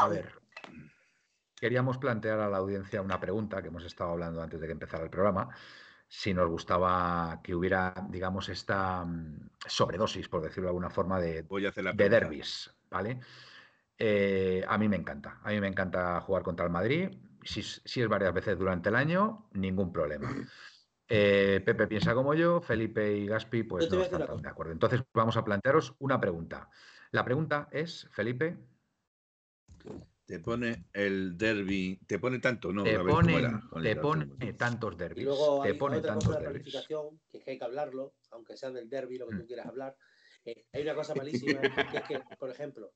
a ver, queríamos plantear a la audiencia una pregunta que hemos estado hablando antes de que empezara el programa. Si nos gustaba que hubiera, digamos, esta mm, sobredosis, por decirlo de alguna forma, de, Voy a hacer la de derbis, ¿vale? Eh, a mí me encanta. A mí me encanta jugar contra el Madrid. Si, si es varias veces durante el año, ningún problema. Eh, Pepe piensa como yo, Felipe y Gaspi, pues no están tan de acuerdo. Entonces vamos a plantearos una pregunta. La pregunta es, Felipe. Te pone el derby, te pone tanto, ¿no? Te pone, te pone tantos derbis. Y luego te pone otra tantos cosa de derbis. planificación, que es que hay que hablarlo, aunque sea del derby, lo que tú quieras hablar. Eh, hay una cosa <laughs> malísima, que es que, por ejemplo,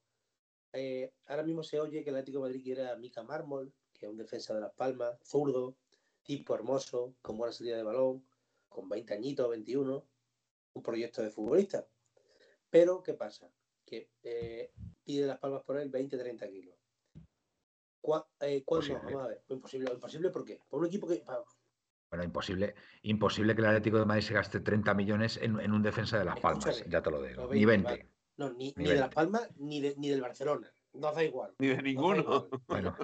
eh, ahora mismo se oye que el Atlético de Madrid quiere a Mica Mármol, que es un defensa de Las Palmas, zurdo, tipo hermoso, con buena salida de balón, con 20 añitos, 21, un proyecto de futbolista. Pero, ¿qué pasa? Que eh, pide las palmas por él 20, 30 kilos. ¿Cuándo? Eh. Vamos a ver. Imposible. ¿Imposible por qué? Por un equipo que. Bueno, imposible, imposible que el Atlético de Madrid se gaste 30 millones en, en un defensa de Las Palmas, Escúchame, ya te lo digo. 20, ni 20. Vale. No, ni, ni, ni de Las Palmas ni, de, ni del Barcelona. No da igual. Ni de ninguno. No bueno,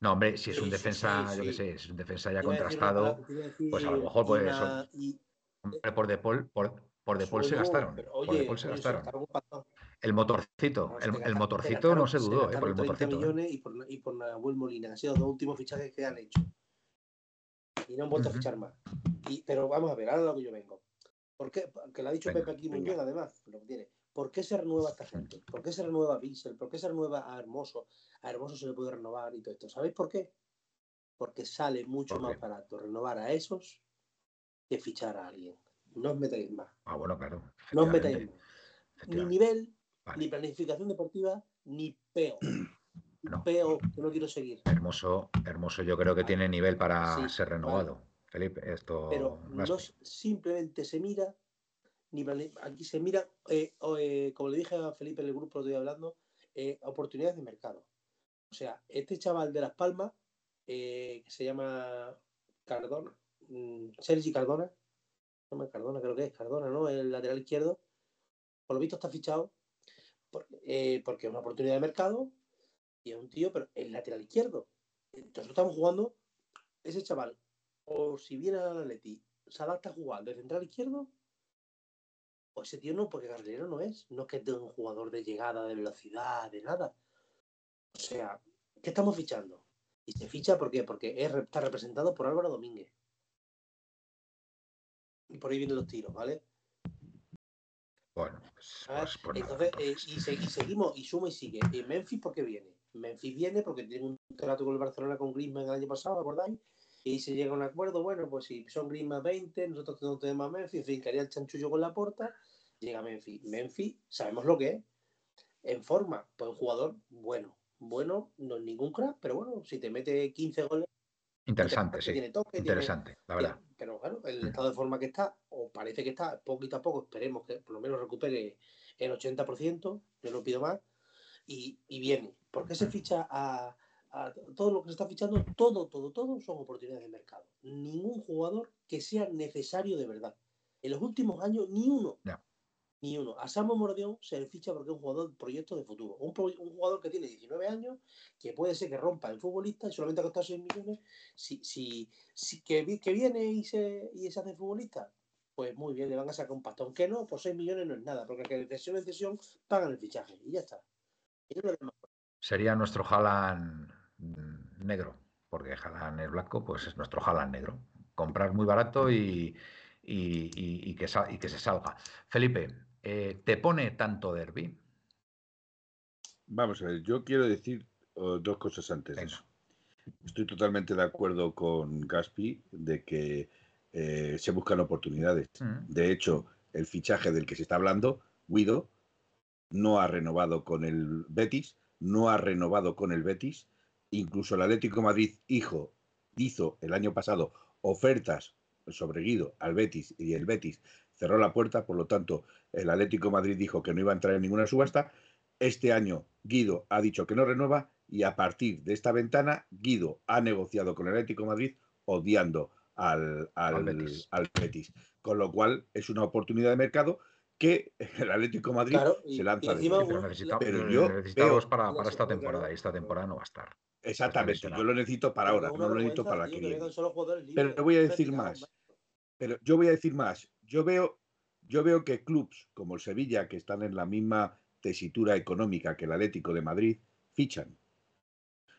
no, hombre, si es un sí, defensa, sí, yo qué sí. sé, si es un defensa ya contrastado, decir pues a lo mejor puede una- eso. y- Hombre, por Depol, por, por Depol se gastaron. pero, por oye, Depol se gastaron. El motorcito, No, el, gastaron- motorcito no se dudó, eh, por el 30 motorcito. eh. millones y por, y por Nahuel Molina. Han sido los dos últimos fichajes que han hecho. Y no han vuelto a fichar más. Y, pero vamos a ver, ahora lo que yo vengo. ¿Por qué? Que lo ha dicho Venga, Pepe aquí muy bien, además, lo que tiene. ¿Por qué se renueva esta gente? ¿Por qué se renueva a Bissell? ¿Por qué se renueva a Hermoso? A Hermoso se le puede renovar y todo esto. ¿Sabéis por qué? Porque sale mucho ¿Por más barato renovar a esos que fichar a alguien. No os metáis más. Ah, bueno, claro. No os metáis más. Ni nivel, Vale. ni planificación deportiva, ni peo. <clears throat> No. Peo, que no quiero seguir. Hermoso, hermoso, yo creo que tiene nivel para Sí, ser renovado. Felipe, esto Pero no simplemente se mira, ni aquí se mira, eh, eh, como le dije a Felipe en el grupo, estoy hablando, eh, oportunidades de mercado. O sea, este chaval de Las Palmas, eh, que se llama Cardona, mm, Sergi Cardona, se llama Cardona, creo que es Cardona, ¿no? El lateral izquierdo, por lo visto está fichado por- porque es una oportunidad de mercado y es un tío, pero el lateral izquierdo. Entonces estamos jugando, ese chaval, o si viene al Atleti, se adapta a jugar de central izquierdo, o ese tío no, porque carrilero no es, no es que tenga un jugador de llegada, de velocidad, de nada. O sea, ¿qué estamos fichando? Y se ficha ¿por qué? porque es, está representado por Álvaro Domínguez. Y por ahí vienen los tiros, ¿vale? Bueno, pues, pues- nada, entonces, eh, y, se- y seguimos, y suma y sigue. ¿Y Memphis por qué viene? Memphis viene porque tiene un trato con el Barcelona con Griezmann el año pasado, ¿acordáis? Y se llega a un acuerdo, bueno, pues si son Griezmann 20, nosotros no tenemos a Memphis, en fin, que haría el chanchullo con la puerta, llega Memphis. Memphis, sabemos lo que es. En forma, pues un jugador bueno. Bueno, no es ningún crack, pero bueno, si te mete 15 goles, Interesante, sí. tiene toque, tiene- Interesante, la verdad. Pero bueno, el estado de forma que está, o parece que está, poquito a poco, esperemos que por lo menos recupere el 80%, yo no pido más, y, y viene. ¿Por qué se ficha a, a todo lo que se está fichando? Todo, todo, todo son oportunidades de mercado. Ningún jugador que sea necesario de verdad. En los últimos años, ni uno. Ya. Ni uno. A Samo Mordión se le ficha porque es un jugador proyecto de futuro. Un, pro- un jugador que tiene 19 años, que puede ser que rompa el futbolista y solamente ha costado 6 millones. Si, si, si que, que viene y se, y se hace futbolista, pues muy bien, le van a sacar un pastón. Que no, por 6 millones no es nada, porque que de cesión en cesión pagan el fichaje y ya está. Sería nuestro mm, negro, porque Haaland el blanco, pues es nuestro Haaland negro. Comprar muy barato y, y- y- y que, y que se salga. Felipe, eh, ¿te pone tanto derby? Vamos a ver, yo quiero decir oh, dos cosas antes de eso. Estoy totalmente de acuerdo con Gaspi de que eh, se buscan oportunidades. Mm. De hecho, el fichaje del que se está hablando, Guido, no ha renovado con el Betis, no ha renovado con el Betis. Incluso el Atlético de Madrid, hijo, hizo el año pasado ofertas sobre Guido al Betis y el Betis cerró la puerta. Por lo tanto, el Atlético de Madrid dijo que no iba a entrar en ninguna subasta. Este año Guido ha dicho que no renueva y a partir de esta ventana Guido ha negociado con el Atlético de Madrid odiando al, al- Al Betis. al Betis. Con lo cual es una oportunidad de mercado que <laughs> el Atlético de Madrid Claro, y- se lanza encima de necesita- Pero yo necesitamos veo- para, para esta temporada y esta temporada no va a estar. Exactamente, yo lo necesito para ahora, no lo necesito para la que viene. Pero voy a decir más. Pero yo voy a decir más. Yo veo, yo veo que clubs como el Sevilla, que están en la misma tesitura económica que el Atlético de Madrid, fichan.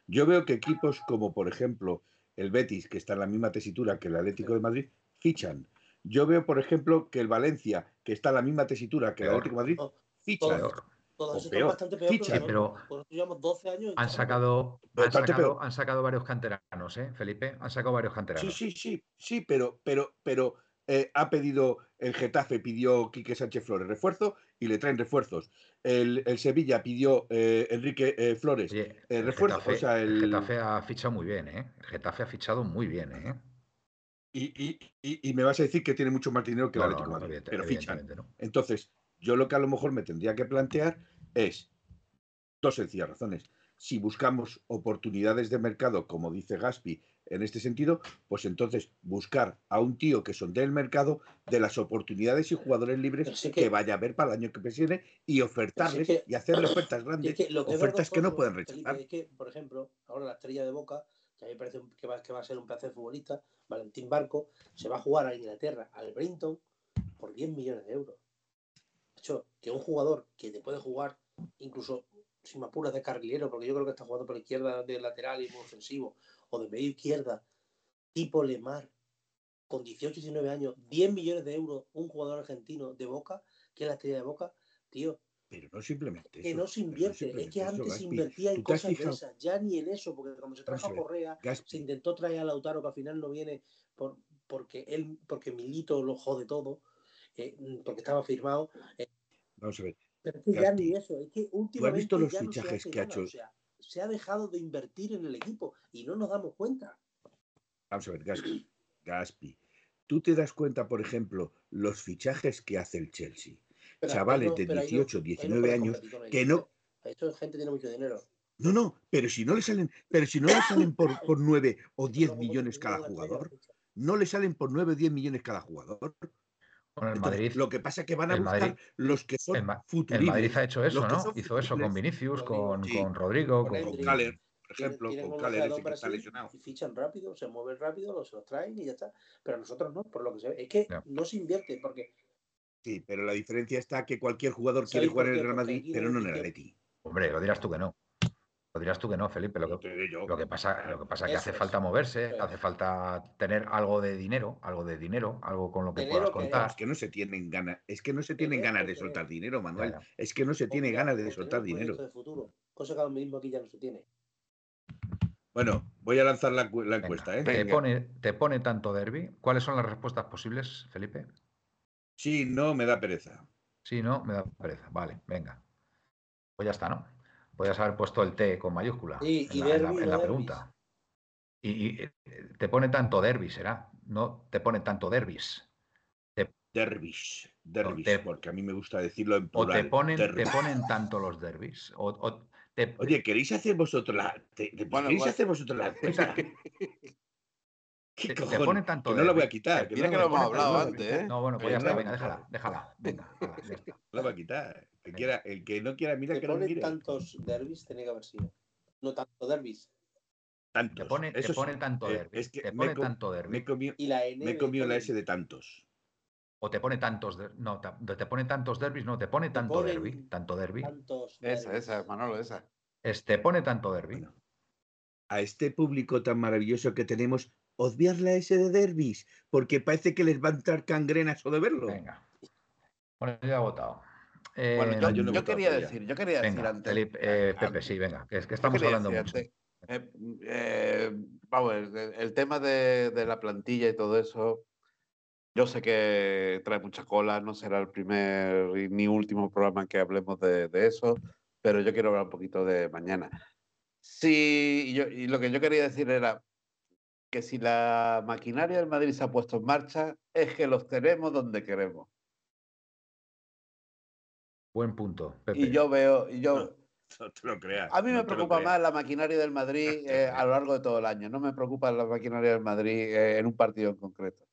Yo veo que equipos como, por ejemplo, el Betis, que está en la misma tesitura que el Atlético de Madrid, fichan. Yo veo, por ejemplo, que el Valencia, que está en la misma tesitura que el. Atlético de Madrid, No, ficha. todos- Peor. O peor, bastante peor ficha. pero Nosotros llevamos 12 años. han sacado, han sacado, peor. han sacado varios canteranos, ¿eh, Felipe? Han sacado varios canteranos. Sí, sí, sí, sí, pero, pero, pero eh, ha pedido el Getafe pidió Quique Sánchez Flores refuerzo y le traen refuerzos. El, el Sevilla pidió eh, Enrique eh, Flores Oye, eh, el refuerzo, Getafe, o sea, el el- Getafe ha fichado muy bien, ¿eh? El Getafe ha fichado muy bien, ¿eh? y, y- y- y me vas a decir que tiene mucho más dinero que el No, no, Atlético no, Madrid, pero fichan. Entonces, yo lo que a lo mejor me tendría que plantear es dos sencillas razones. Si buscamos oportunidades de mercado, como dice Gaspi, en este sentido, pues entonces buscar a un tío que sondee el mercado de las oportunidades y jugadores libres sí que, que- vaya a haber para el año que viene y ofertarles que- y hacerle <coughs> ofertas grandes, que lo ofertas que no pueden rechazar. es que, por ejemplo, ahora la estrella de Boca, que a mí me parece que va, que va a ser un de futbolista, Valentín Barco, se va a jugar a Inglaterra, al Brinton, por 10 millones de euros. De hecho, que un jugador que te puede jugar, incluso si me apuras de carrilero, porque yo creo que está jugando por la izquierda de lateral y muy ofensivo, o de medio izquierda, tipo Lemar, con 18, 19 años, 10 millones de euros, un jugador argentino de Boca, que es la estrella de Boca, tío, Pero no simplemente que eso. no se invierte. es que eso, antes se invertía en ¿Tú te has cosas de fijado? esas, ya ni en eso, porque como se trajo a Correa, se intentó traer a Lautaro, que al final no viene por, porque él, porque Milito lo jode todo, eh, porque estaba firmado. eh, vamos a ver. pero es que ya ni eso, es que últimamente visto los ya fichajes que ha hecho- o sea, se ha dejado de invertir en el equipo y no nos damos cuenta. Vamos a ver, Gaspi. Gaspi. Tú te das cuenta, por ejemplo, los fichajes que hace el Chelsea. Pero Chavales no- de pero ahí no- 18, ahí no 19 puedes años que no, ¿eh? Esto gente tiene mucho dinero. No, no, pero si no le salen, pero si no le salen por, por 9 o 10 Luego, millones cada jugador, no le salen por 9 o 10 millones cada jugador. Bueno, el Entonces, Madrid, lo que pasa es que van a buscar Madrid- los que son el Ma- el futuribles. Madrid ha hecho eso, ¿no? Hizo eso con futuribles, Vinicius, con, sí. con Rodrigo, Con con. Caler, por ejemplo, con Caler que está Brasil lesionado. y fichan rápido, se mueven rápido, los, se los traen y ya está. Pero nosotros no, por lo que se ve. Es que no se invierte porque Sí, pero la diferencia está que cualquier jugador quiere ¿Sabéis jugar en el? Real Madrid, pero no en el. Atleti. Hombre, lo dirás tú que no. Lo dirás tú que no, Felipe. Lo que, te diré yo. lo que pasa, lo que pasa es que hace es. falta moverse, es. hace falta tener algo de dinero, algo de dinero, algo con lo que Dinero puedas contar. Es que no se tienen ganas, es que no se tienen ganas de soltar dinero, Manuel. Es que no se tiene ganas de soltar dinero. de futuro, cosa que ahora mismo aquí ya no se tiene. Bueno, voy a lanzar la, Venga, encuesta, ¿eh? ¿Te pone, ¿Te pone tanto derby? ¿Cuáles son las respuestas posibles, Felipe? Sí, no, me da pereza. Sí, no, me da pereza. Vale, venga. Pues ya está, ¿no? Podrías haber puesto el T con mayúscula Sí, en y la, en la- derbi, en no la derbis. pregunta. Y, y, eh, te pone tanto derby, será. No te pone tanto derbis. Dervish, dervish, te- porque a mí me gusta decirlo en O plural. te ponen, te dervish. ponen tanto los derbis. O, o te- Oye, ¿queréis hacer vosotros la, te- te- Bueno, ¿queréis bueno. hacer vosotros la? <laughs> ¿Qué te- te ponen tanto Que no la voy a derbi. quitar. Te- Que Mira no que lo hemos hablado antes. ¿eh? No, bueno, pues ya está, venga, déjala, déjala. Venga, hala, ya está. No la voy a quitar. El que, Venga. quiera, el que no quiera, mira Te que no mire. tantos derbis, tenía que haber sido. No tanto derbis. Tantos. Te pone, te pone tanto eh, derbi. es que te pone tanto derbi. Me he comido, Y la N. me he de comido la Kevin. S de tantos. O te pone tantos, de- no, te, te pone tantos derbis, no, te pone tanto ponen derby, tanto derby. Tantos Esa, esa, Manolo, esa. Es, te pone tanto derby. Bueno, a este público tan maravilloso que tenemos, odiarle a ese de derbis, porque parece que les va a entrar cangrenas o de verlo. Venga. Bueno, yo ya he votado. Bueno, Eh, yo, yo quería todavía. decir, yo quería decir venga, antes. Felipe, eh, Pepe, sí, venga, que es que estamos hablando decir mucho. eh, eh, vamos, el, el tema de, de la plantilla y todo eso, yo sé que trae mucha cola, no será el primer ni último programa en que hablemos de, de eso, pero yo quiero hablar un poquito de mañana. Sí, y, yo- y lo que yo quería decir era que si la maquinaria del Madrid se ha puesto en marcha, es que los tenemos donde queremos. Buen punto, Pepe. Y yo veo, y yo, No, No te lo creas. A mí me no preocupa más la maquinaria del Madrid <laughs> eh, a lo largo de todo el año. No me preocupa la maquinaria del Madrid eh, en un partido en concreto.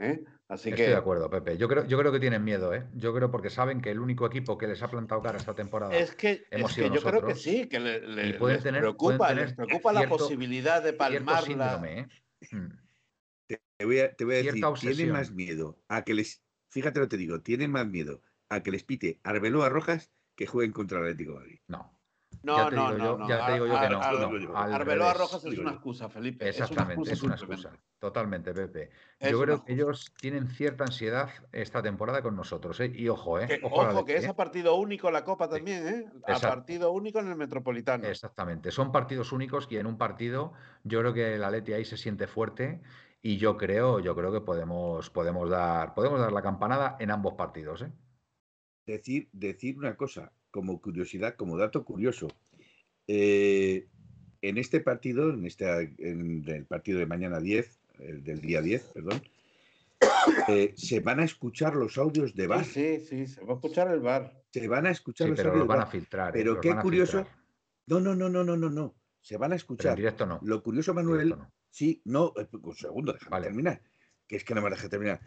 ¿Eh? Así Estoy que de acuerdo, Pepe. Yo creo, yo creo que tienen miedo, ¿eh? Yo creo porque saben que el único equipo que les ha plantado cara esta temporada es que, hemos es que sido yo creo que nosotros sí, que le- le- y pueden les, tener- preocupa, pueden les tener preocupa la posibilidad de palmarla. síndrome, ¿eh? Mm. Te voy a, te voy a decir, Cierta tienen obsesión. más miedo a que les. Fíjate lo que te digo, tienen más miedo a que les pite Arbeloa Rojas que jueguen contra el Atlético de Madrid. No. No, Ya te no, digo no, yo- no. ya te digo yo que no, Arbeloa. Rojas es una excusa, Felipe. Exactamente, es una excusa. Totalmente, Pepe. Es Yo creo que ellos tienen cierta ansiedad esta temporada con nosotros, ¿eh? Y ojo, ¿eh? Que- Ojo, que es ¿eh? a partido único la Copa Sí. también, ¿eh? A partido único en el Metropolitano. Exactamente. Son partidos únicos y en un partido yo creo que el Atleti ahí se siente fuerte y yo creo, yo creo que podemos, podemos dar, podemos dar la campanada en ambos partidos, ¿eh? Decir, decir una cosa, como curiosidad, como dato curioso. Eh, en este partido, en, este, en el partido de mañana 10, el del día 10, perdón, <coughs> eh, se van a escuchar los audios de VAR. Sí, sí, sí, se va a escuchar el bar. Se van a escuchar Sí, los pero audios los de van a filtrar. ¿eh? Pero qué curioso. filtrar. No, no, no, no, no, no, no. Se van a Pero en escuchar. directo no. Lo curioso, Manuel, no. sí, no, eh, un segundo, déjame Vale. terminar. Que es que no me deje terminar.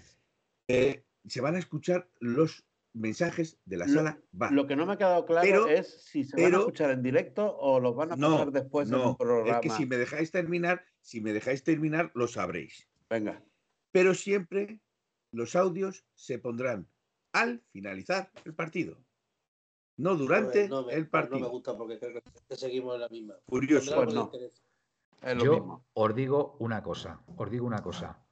Eh, se van a escuchar los mensajes de la Lo- sala VAR. Lo que no me ha quedado claro Pero- es si se van a escuchar en directo o los van a No, pasar después en no, un programa. es que si me dejáis terminar, si me dejáis terminar, lo sabréis. Venga. Pero siempre los audios se pondrán al finalizar el partido, no durante No me- el No me partido. gusta porque creo que seguimos en la misma. Curioso. Pues no. Yo mismo. os digo una cosa, os digo una cosa.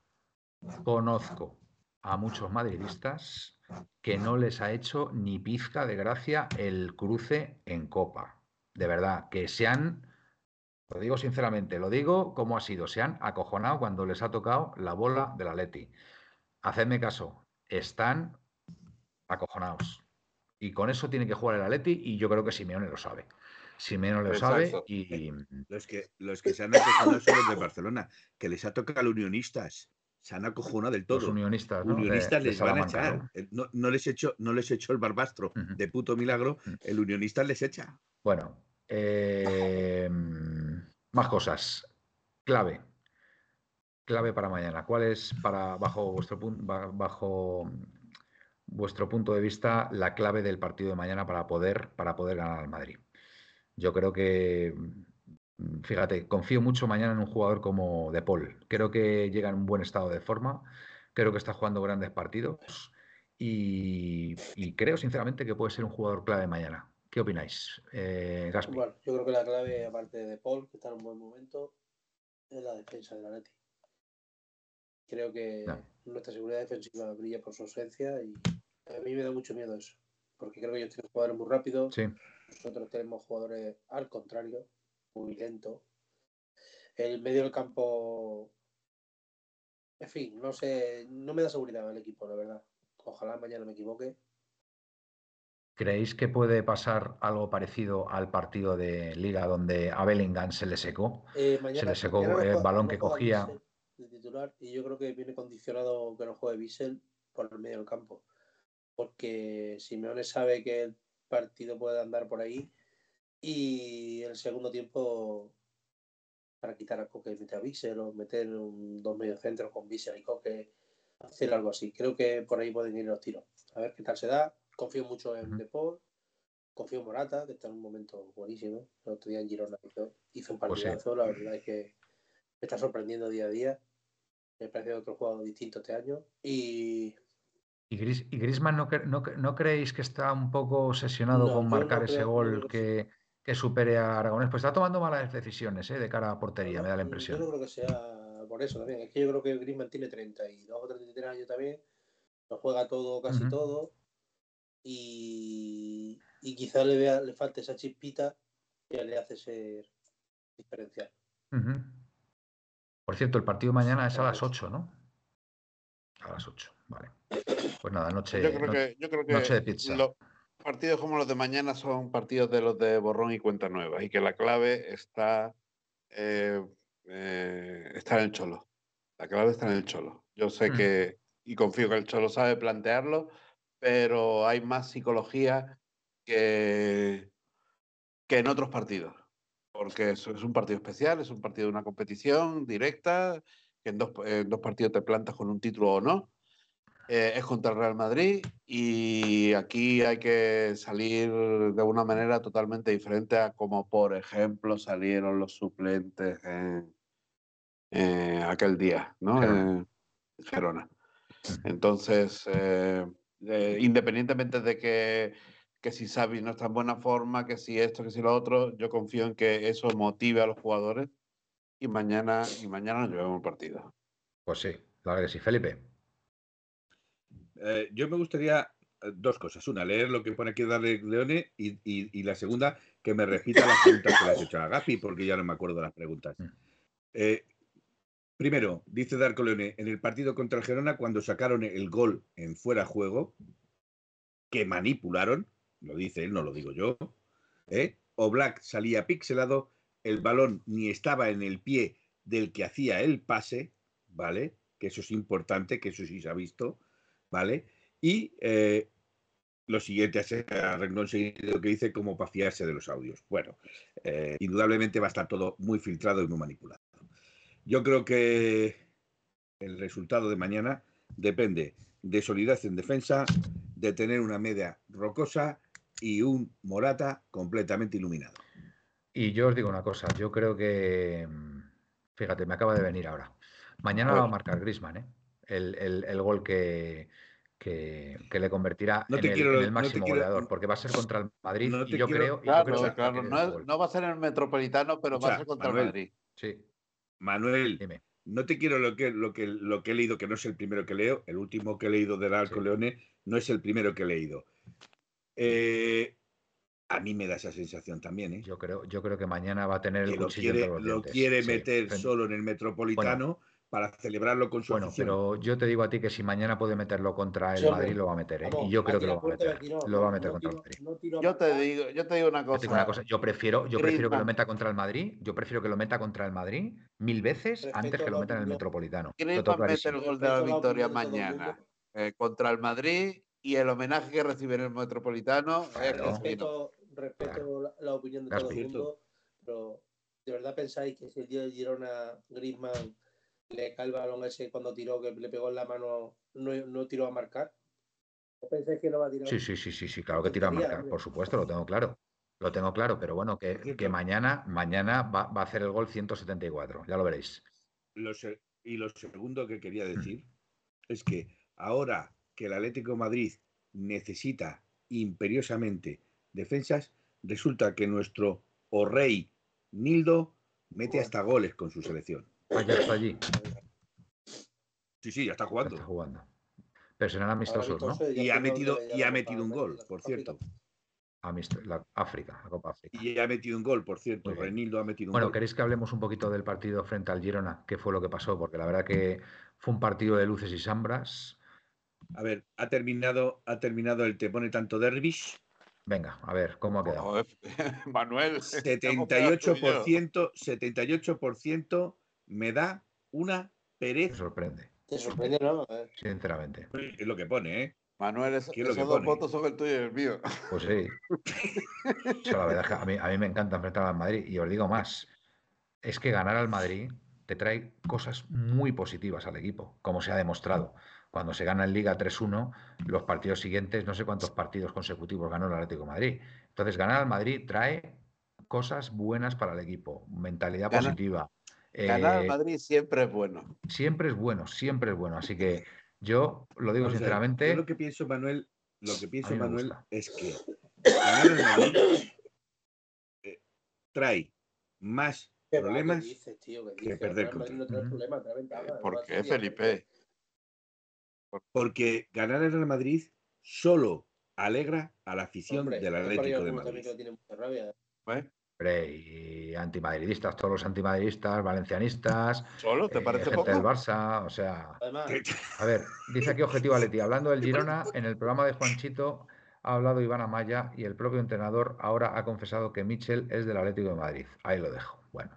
Conozco a muchos madridistas que no les ha hecho ni pizca de gracia el cruce en Copa. De verdad, que se han, lo digo sinceramente, lo digo como ha sido, se han acojonado cuando les ha tocado la bola del Atleti. Hacedme caso, están acojonados. Y con eso tiene que jugar el Atleti y yo creo que Simeone lo sabe. Simeone lo sabe y Los que, los que se han acojonado son los de Barcelona, que les ha tocado a los unionistas. Se han acojonado del los todo. unionistas, ¿no? Unionistas de les van a echar. ¿no? Eh, No, no les echó, no les echó el barbastro de puto milagro, el unionista les echa. Bueno, eh, más cosas. Clave. Clave para mañana. ¿Cuál es, para, bajo, vuestro, bajo vuestro punto de vista, la clave del partido de mañana para poder, para poder ganar al Madrid? Yo creo que, fíjate, confío mucho mañana en un jugador como De Paul. Creo que llega en un buen estado de forma. Creo que está jugando grandes partidos. Y, y creo, sinceramente, que puede ser un jugador clave mañana. ¿Qué opináis, eh, Gaspi? Bueno, yo creo que la clave, aparte de Paul, que está en un buen momento, es la defensa del Atleti. Creo que nuestra seguridad defensiva brilla por su ausencia y a mí me da mucho miedo eso. Porque creo que ellos tienen jugadores muy rápidos, Sí. nosotros tenemos jugadores al contrario, muy lentos. El medio del campo, en fin, no sé, no me da seguridad al equipo, la verdad. Ojalá mañana me equivoque. ¿Creéis que puede pasar algo parecido al partido de Liga donde a Bellingham se le secó? Eh, mañana, le secó el balón no que cogía. Bissell de titular y yo creo que viene condicionado que no juegue Bissell por el medio del campo. Porque Simeone sabe que el partido puede andar por ahí y el segundo tiempo para quitar a Coque y meter a Bissell o meter un, dos mediocentros con Bissell y Coque, hacer algo así. Creo que por ahí pueden ir los tiros. A ver qué tal se da. Confío mucho en. De Paul. Confío en Morata, que está en un momento buenísimo. El otro día en Girona hizo, hizo un Pues sí. partidazo. La verdad es que me está sorprendiendo día a día. Me parece otro jugador distinto este año. Y, ¿Y, Gris, y Grisman no, no, no, creéis que está un poco obsesionado con marcar ese gol que, que, supere a Aragonés? Pues está tomando malas decisiones ¿eh? de cara a portería, me da la impresión. Yo no creo que sea por eso también. Es que yo creo que Grisman tiene 32 o 33 años también. Lo juega todo, casi todo. Y, y quizá le, vea, le falte esa chispita que le hace ser diferencial. Por cierto, el partido mañana es a las 8, ¿no? A las 8, vale. <clears throat> Pues nada, noche, yo creo que, yo creo que noche de pizza. Partidos como los de mañana son partidos de los de borrón y cuenta nueva y que la clave está, eh, eh, está en el cholo. La clave está en el cholo. Yo sé mm. que, y confío que el cholo sabe plantearlo, pero hay más psicología que, que en otros partidos porque es, es un partido especial, es un partido de una competición directa, que en dos, dos partidos te plantas con un título o no. Eh, es contra el Real Madrid y aquí hay que salir de una manera totalmente diferente a como, por ejemplo, salieron los suplentes en, aquel día, ¿no? En Gerona. Entonces, eh, eh, independientemente de que que si Xavi no está en buena forma, que si esto, que si lo otro, yo confío en que eso motive a los jugadores y mañana, y mañana nos llevemos el partido. Pues sí, claro que sí. Felipe. Eh, yo me gustaría eh, dos cosas. Una, leer lo que pone aquí Darle Leone y, la segunda, que me repita las preguntas que le has hecho a Gapi, porque ya no me acuerdo de las preguntas. Mm. Eh, primero, dice Darko Leone, en el partido contra el Gerona, cuando sacaron el gol en fuera juego, que manipularon, lo dice él, no lo digo yo, ¿eh? o Black salía pixelado, el balón ni estaba en el pie del que hacía el pase, ¿vale? Que eso es importante, que eso sí se ha visto, ¿vale? Y eh, lo siguiente es arregló lo que dice como para fiarse de los audios. Bueno, eh, indudablemente va a estar todo muy filtrado y muy manipulado. Yo creo que el resultado de mañana depende de solidez en defensa, de tener una media rocosa y un Morata completamente iluminado. Y yo os digo una cosa, yo creo que, fíjate, me acaba de venir ahora. Mañana va a marcar Grisman, ¿eh? el, gol que, que, le convertirá en, el, máximo goleador, porque va a ser contra el Madrid. y yo creo, claro, claro, no, va a ser en el Metropolitano, pero va a ser contra el Madrid. Sí. Manuel, no te quiero lo que, lo, que, lo que he leído, que no es el primero que leo, el último que he leído del Arco Leone no es el primero que he leído. Eh, a mí me da esa sensación también. ¿eh? Yo, creo, yo creo que mañana va a tener el lo quiere, lo quiere meter solo en el Metropolitano. Para celebrarlo con su Bueno, pero yo te digo a ti que si mañana puede meterlo contra el Madrid, lo va a meter. ¿eh? y yo creo que lo va a meter. lo va a meter contra el Madrid. yo, te digo, yo te digo una cosa. Yo, prefiero, yo prefiero que lo meta contra el Madrid. Yo prefiero que lo meta contra el Madrid mil veces antes que lo meta en el Metropolitano. ¿Quién va a meter el gol de la victoria mañana? Eh, contra el Madrid y el homenaje que recibe en el Metropolitano respeto, la, opinión de todo el mundo, pero ¿de verdad pensáis que si el día de Girona Griezmann le cae el balón ese cuando tiró, que le pegó en la mano, no, no tiró a marcar? ¿No pensáis que no va a tirar? Sí, sí, sí, sí, sí claro que tiró a marcar, por supuesto, lo tengo claro. Lo tengo claro, pero bueno, que, que mañana, mañana va, va, a hacer el gol 174, ya lo veréis. y lo segundo que quería decir es que ahora que el Atlético Madrid necesita imperiosamente defensas, resulta que nuestro o rey Nildo mete hasta goles con su selección. Ah, ya está allí. Sí, sí, ya está jugando. está jugando. Pero serán amistosos, ¿no? Y ha metido, y ha metido un gol, por cierto. La África, la Copa África. Y ha metido un gol, por cierto. Renildo ha metido un bueno, ¿queréis que hablemos un poquito del partido frente al Girona? ¿Qué fue lo que pasó? Porque la verdad que fue un partido de luces y sombras. A ver, ha terminado, ha terminado el te pone tanto dervish. Venga, a ver, ¿cómo ha quedado? <laughs> Manuel. 78%, 78% me da una pereza. Me sorprende. Te sorprende, ¿no? Sinceramente. Es lo que pone, ¿eh? Manuel, es, esos dos votos son el tuyo y el mío. Pues sí. <laughs> la verdad es que a mí, a mí me encanta enfrentar al Madrid. Y os digo más, es que ganar al Madrid te trae cosas muy positivas al equipo, como se ha demostrado cuando se gana en Liga 3-1, los partidos siguientes, no sé cuántos partidos consecutivos ganó el Atlético de Madrid. Entonces, ganar al Madrid trae cosas buenas para el equipo, mentalidad positiva. Ganar al eh, Madrid siempre es bueno. Siempre es bueno, siempre es bueno. Así que Yo lo digo sinceramente. yo lo que pienso, Manuel, lo que pienso, Manuel, gusta. es que ganar al Madrid eh, trae más ¿Qué va, qué problemas. dices, tío? ¿Qué que dices? perder contra. no no ¿Por qué, Felipe? Porque ganar al Real Madrid solo alegra a la afición Hombre, del Atlético de Madrid. que tiene mucha. Hombre, y antimadridistas, todos los antimadridistas, valencianistas, ¿Solo? ¿Te eh, parece gente poco? del Barça, o sea, Además, <laughs> a ver, dice aquí Objetivo Aleti, hablando del Girona, en el programa de Juanchito ha hablado Iván Amaya y el propio entrenador ahora ha confesado que Michel es del Atlético de Madrid. Ahí lo dejo. Bueno,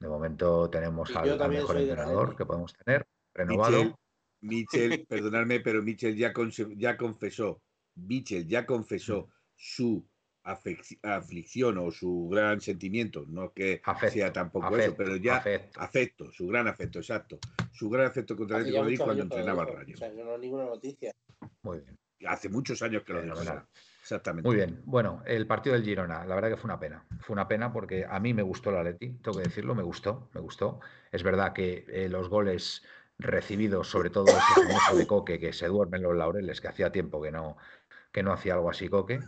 de momento tenemos Y al, mejor entrenador que podemos tener, renovado. Michel, Michel, perdonadme, pero Michel ya, ya confesó, Michel ya confesó su aflicción o su gran sentimiento, no que Afecto, sea tampoco eso, pero ya afecto. afecto, su gran afecto, exacto, su gran afecto contra el Atlético de Madrid cuando que entrenaba al Rayo. O sea, que no es ninguna noticia. Muy bien. Hace muchos años que lo dijo. Fenomenal. Exactamente. Muy bien, bueno, el partido del Girona, la verdad que fue una pena. Fue una pena porque a mí me gustó el Atleti, tengo que decirlo, me gustó, me gustó. Es verdad que eh, los goles recibidos, sobre todo ese famoso de Coque, que se duermen los laureles, que hacía tiempo que no, que no hacía algo así Coque.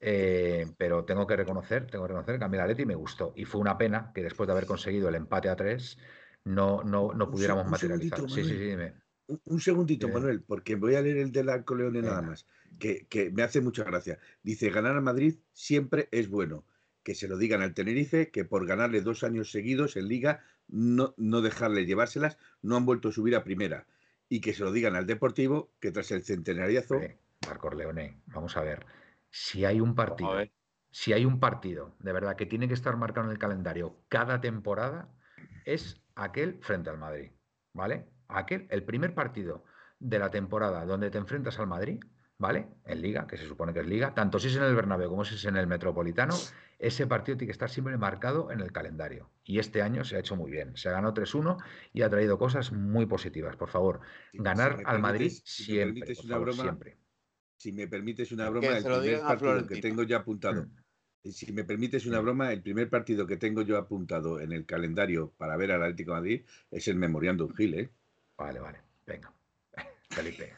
Eh, pero tengo que reconocer, tengo que reconocer que a mí el Atleti me gustó. Y fue una pena que después de haber conseguido el empate a tres, no, no, no pudiéramos un materializar. segundito, Sí, sí, Manuel. sí, dime. Un, un segundito, Dime. Manuel, porque voy a leer el del Arco Leone nada más, que, que me hace mucha gracia. Dice, ganar a Madrid siempre es bueno. Que se lo digan al Tenerife, que por ganarle dos años seguidos en Liga, no, no dejarle llevárselas, no han vuelto a subir a primera. Y que se lo digan al Deportivo, que tras el centenariazo, Leone, vamos a ver. Si hay un partido si hay un partido de verdad que tiene que estar marcado en el calendario cada temporada, es aquel frente al Madrid, ¿vale? Aquel, el primer partido de la temporada donde te enfrentas al Madrid, ¿vale? En Liga, que se supone que es Liga, tanto si es en el Bernabéu como si es en el Metropolitano, ese partido tiene que estar siempre marcado en el calendario. Y este año se ha hecho muy bien. Se ganó 3-1 y ha traído cosas muy positivas. Por favor, si- ganar si al Madrid si siempre, permites por una favor, broma, siempre. Si me permites una broma, el primer partido que tengo ya apuntado, Mm. y si me permites una broma, el primer partido que tengo yo apuntado en el calendario para ver al Atlético de Madrid es el Memoriando Gil, ¿eh? Vale, vale. Venga. <laughs> Felipe.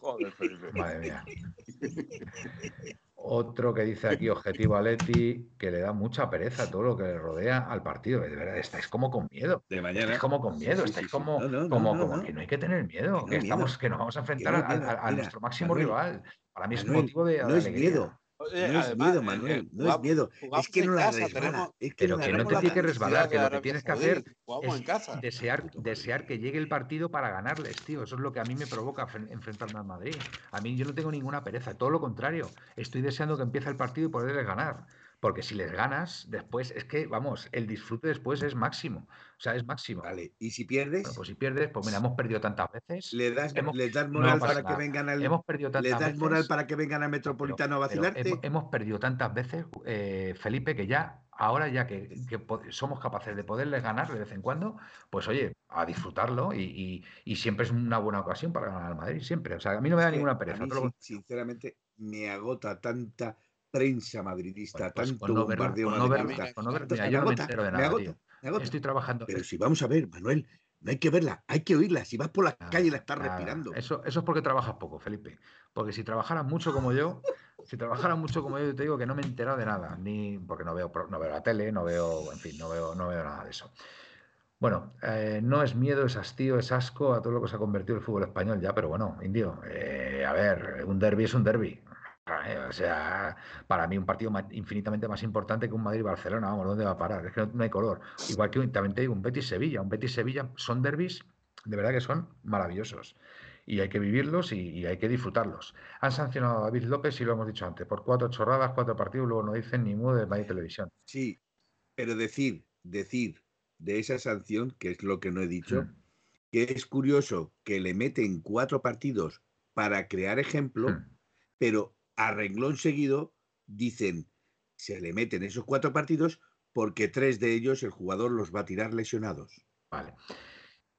Joder, Felipe. Madre mía. <laughs> Otro que dice aquí, objetivo a Leti, que le da mucha pereza todo lo que le rodea al partido. De verdad, estáis como con miedo. De mañana. Estáis como con miedo, estáis como, No, no, no, como, no, como que no hay que tener miedo, Que estamos, miedo. que nos vamos a enfrentar a, nuestro máximo Manuel, rival. Para mí es Manuel, motivo de, no es miedo. Oye, No es además, miedo, eh, Manuel, eh, no es miedo. Es que no la casa, resbala. tenemos- Es que Pero no que no te tiene que la resbalar, que lo que tienes que hacer es en casa. desear, desear que llegue el partido para ganarles, tío. Eso es lo que a mí me provoca fren- enfrentarme al Madrid. A mí yo no tengo ninguna pereza, todo lo contrario. Estoy deseando que empiece el partido y poderles ganar. Porque si les ganas, después es que, vamos, el disfrute después es máximo. O sea, es máximo. Vale, y si pierdes, Bueno, pues si pierdes, pues mira, hemos perdido tantas veces. le das, hemos- le das no moral para que vengan al. Hemos perdido Le tantas das veces. moral para que vengan al No, Metropolitano a pero- vacilarte. hemos, hemos perdido tantas veces, eh, Felipe, que ya, ahora ya que, somos capaces de poderles ganar de vez en cuando, pues oye, a disfrutarlo y, y- y siempre es una buena ocasión para ganar al Madrid, siempre. O sea, a mí no me da ninguna a pereza. mí, lo sinceramente, me agota tanta prensa madridista, Pues- pues tanto no bombardeo no con no tanto- mira, yo no me entero de nada, tío. Estoy trabajando. Pero si vamos a ver, Manuel, no hay que verla, hay que oírla. Si vas por la Nada, calle la estás nada. respirando. Eso, eso es porque trabajas poco, Felipe. Porque si trabajaras mucho como yo, si trabajaras mucho como yo, yo te digo que no me he enterado de nada, ni porque no veo, no veo la tele, no veo, en fin, no veo, no veo nada de eso. Bueno, eh, no es miedo, es hastío, es asco a todo lo que se ha convertido el fútbol español ya, pero bueno, Indio, eh, a ver, un derby es un derby. Eh, O sea, para mí un partido infinitamente más importante que un Madrid-Barcelona, vamos, ¿dónde va a parar? Es que no, no hay color. Igual que también te digo, un Betis-Sevilla, un Betis-Sevilla son derbis, de verdad que son maravillosos. Y hay que vivirlos y, y hay que disfrutarlos. Han sancionado a David López, y lo hemos dicho antes, por cuatro chorradas, cuatro partidos, luego no dicen ni mu de Madrid Televisión. Sí, pero decir, decir de esa sanción, que es lo que no he dicho, Mm. que es curioso que le meten cuatro partidos para crear ejemplo, Mm. pero a renglón seguido dicen, se le meten esos cuatro partidos porque tres de ellos el jugador los va a tirar lesionados. Vale.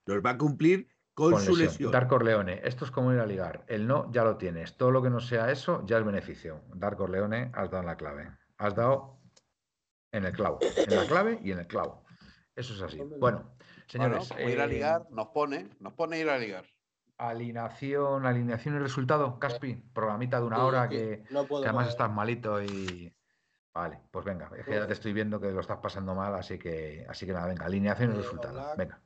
Los va a cumplir con, Con su lesión. lesión. Dark Corleone, esto es como ir a ligar. El no ya lo tienes. Todo lo que no sea eso ya es beneficio. Dark Corleone, has dado en la clave. Has dado en el clavo. En la clave y en el clavo. Eso es así. Bueno, Bueno, señores. como ir a eh, ligar, nos pone, nos pone ir a ligar. Alineación, alineación y resultado, Caspi, programita de una hora que, además estás malito y. Vale, pues venga, es que ya te estoy viendo que lo estás pasando mal, así que, así que nada, venga, alineación y resultado. venga.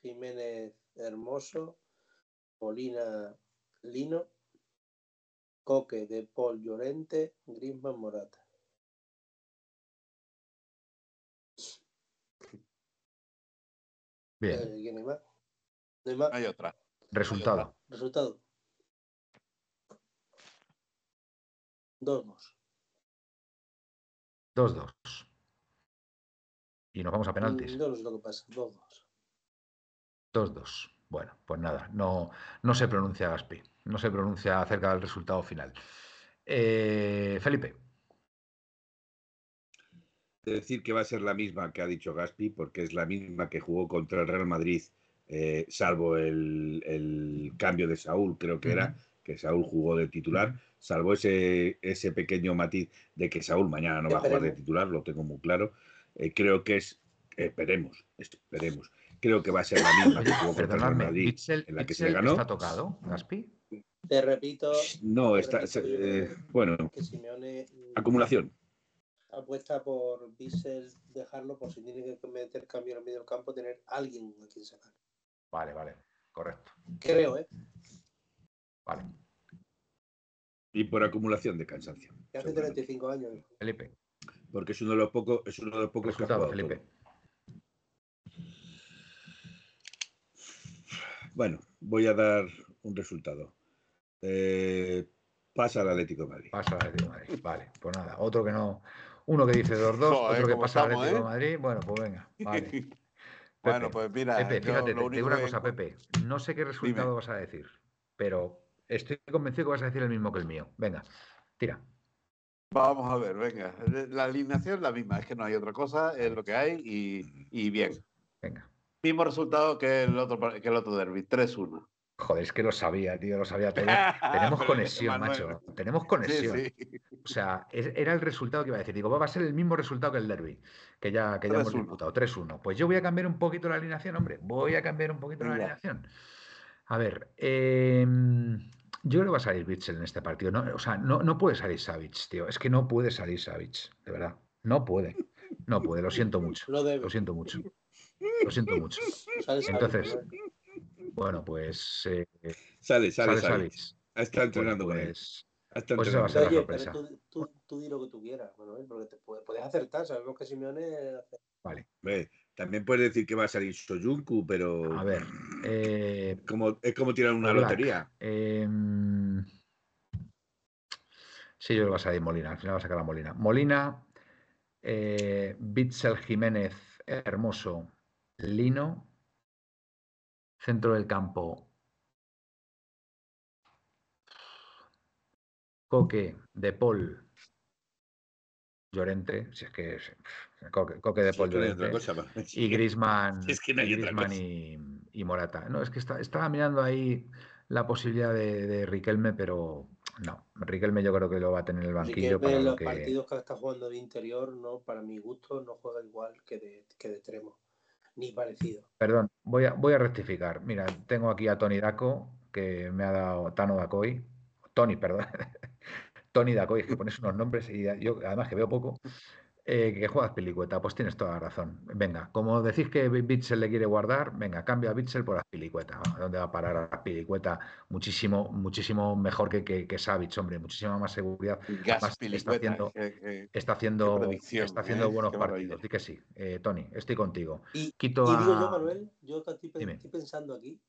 Jiménez Hermoso, Molina Lino, Coque de Paul Llorente, Grisman Morata. Bien. Eh, ¿Quién más? Hay otra. Resultado. Resultado. 2-2. 2-2. Y nos vamos a penaltis. Mm, no, sé lo que pasa. 2-2. 2-2. Bueno, pues nada, no, no se pronuncia Gaspi, no se pronuncia acerca del resultado final. Eh, Felipe. De decir que va a ser la misma que ha dicho Gaspi, porque es la misma que jugó contra el Real Madrid, eh, salvo el, cambio de Saúl, creo que era, que Saúl jugó de titular, salvo ese, ese pequeño matiz de que Saúl mañana no va a jugar de titular, lo tengo muy claro. Eh, creo que es, esperemos, esperemos, creo que va a ser la misma que jugó contra el Madrid, en la que se ganó. ¿Está tocado, Gaspi? Te repito. No, está. Eh, bueno. acumulación. Apuesta por Bissell dejarlo por si tiene que meter cambio en el medio del campo, tener alguien a quien sacar. Vale, vale. Correcto. Creo, ¿eh? Vale. Y por acumulación de cansancio. hace 35 años. Felipe. Porque es uno de los pocos, es uno de los pocos que ha Felipe. Bueno, voy a dar un resultado. Eh, pasa al Atlético de Madrid. Pasa al Atlético de Madrid. Vale, pues nada. Otro que no. Uno que dice 2-2, otro que pasa al Atlético de ¿eh? Madrid. Bueno, pues venga. Vale. <laughs> bueno, pues mira. Pepe, fíjate, te digo una cosa, Pepe. No sé qué resultado vas a decir, pero estoy convencido que vas a decir el mismo que el mío. Venga, tira. Vamos a ver, venga. La alineación es la misma, es que no hay otra cosa, es lo que hay y, y bien. Venga. Mismo resultado que el otro, que el otro derby, 3-1. Joder, es que lo sabía, tío, lo sabía. Tenemos <laughs> conexión, macho. Tenemos conexión. O sea, era el resultado que iba a decir. Digo, va a ser el mismo resultado que el derby, que ya, que ya hemos disputado, 3-1. Pues yo voy a cambiar un poquito la alineación, hombre. Voy a cambiar un poquito la alineación. A ver, em, yo creo que va a salir Bitzel en este partido. No, o sea, no, no puede salir Savic, tío. Es que no puede salir Savic, de verdad. No puede. No puede, lo siento mucho. <laughs> Lo siento mucho. Lo siento mucho. <laughs> Entonces, bueno, pues. Eh, sale, sale, sale. Está entrenando con él. Pues, pues esa va a ser la sorpresa. Tú, tú, di lo que tú quieras, Manuel, porque te puedes, acertar. Sabemos que Simeone. Vale. también puedes decir que va a salir Soyuncu, pero. A ver. Eh, como, es como tirar una lotería. Eh, sí, yo lo voy a salir Molina. Al final va a sacar a Molina. Molina, eh, Bitzel Jiménez, Hermoso, Lino, centro del campo, Coque, De Paul, Llorente, si es que es, Coque, De Paul, Llorente, <laughs> y Grisman, y, Morata. No, es que está, estaba mirando ahí la posibilidad de, Riquelme, pero no, Riquelme yo creo que lo va a tener en el banquillo. para los partidos que está jugando de interior, no, para mi gusto, no juega igual que de, que de extremo ni parecido. Perdón, voy a, voy a rectificar. Mira, tengo aquí a Tony Daco, que me ha dado Tano Dacoy. Tony, perdón. <laughs> Tony Dacoy, es que pones unos nombres y yo, además que veo poco, eh, que juegas Pilicueta. Pues tienes toda la razón. Venga, como decís que Bitzel le quiere guardar, venga, cambia a Bitzel por Azpilicueta. ¿Dónde va a parar Azpilicueta? Muchísimo, muchísimo mejor que, que, que hombre, muchísima más seguridad. está haciendo, está haciendo, está haciendo ¿eh? buenos partidos. Di que sí. Eh, Tony, estoy contigo. Y, Quito y digo yo, Manuel, yo estoy, pensando aquí,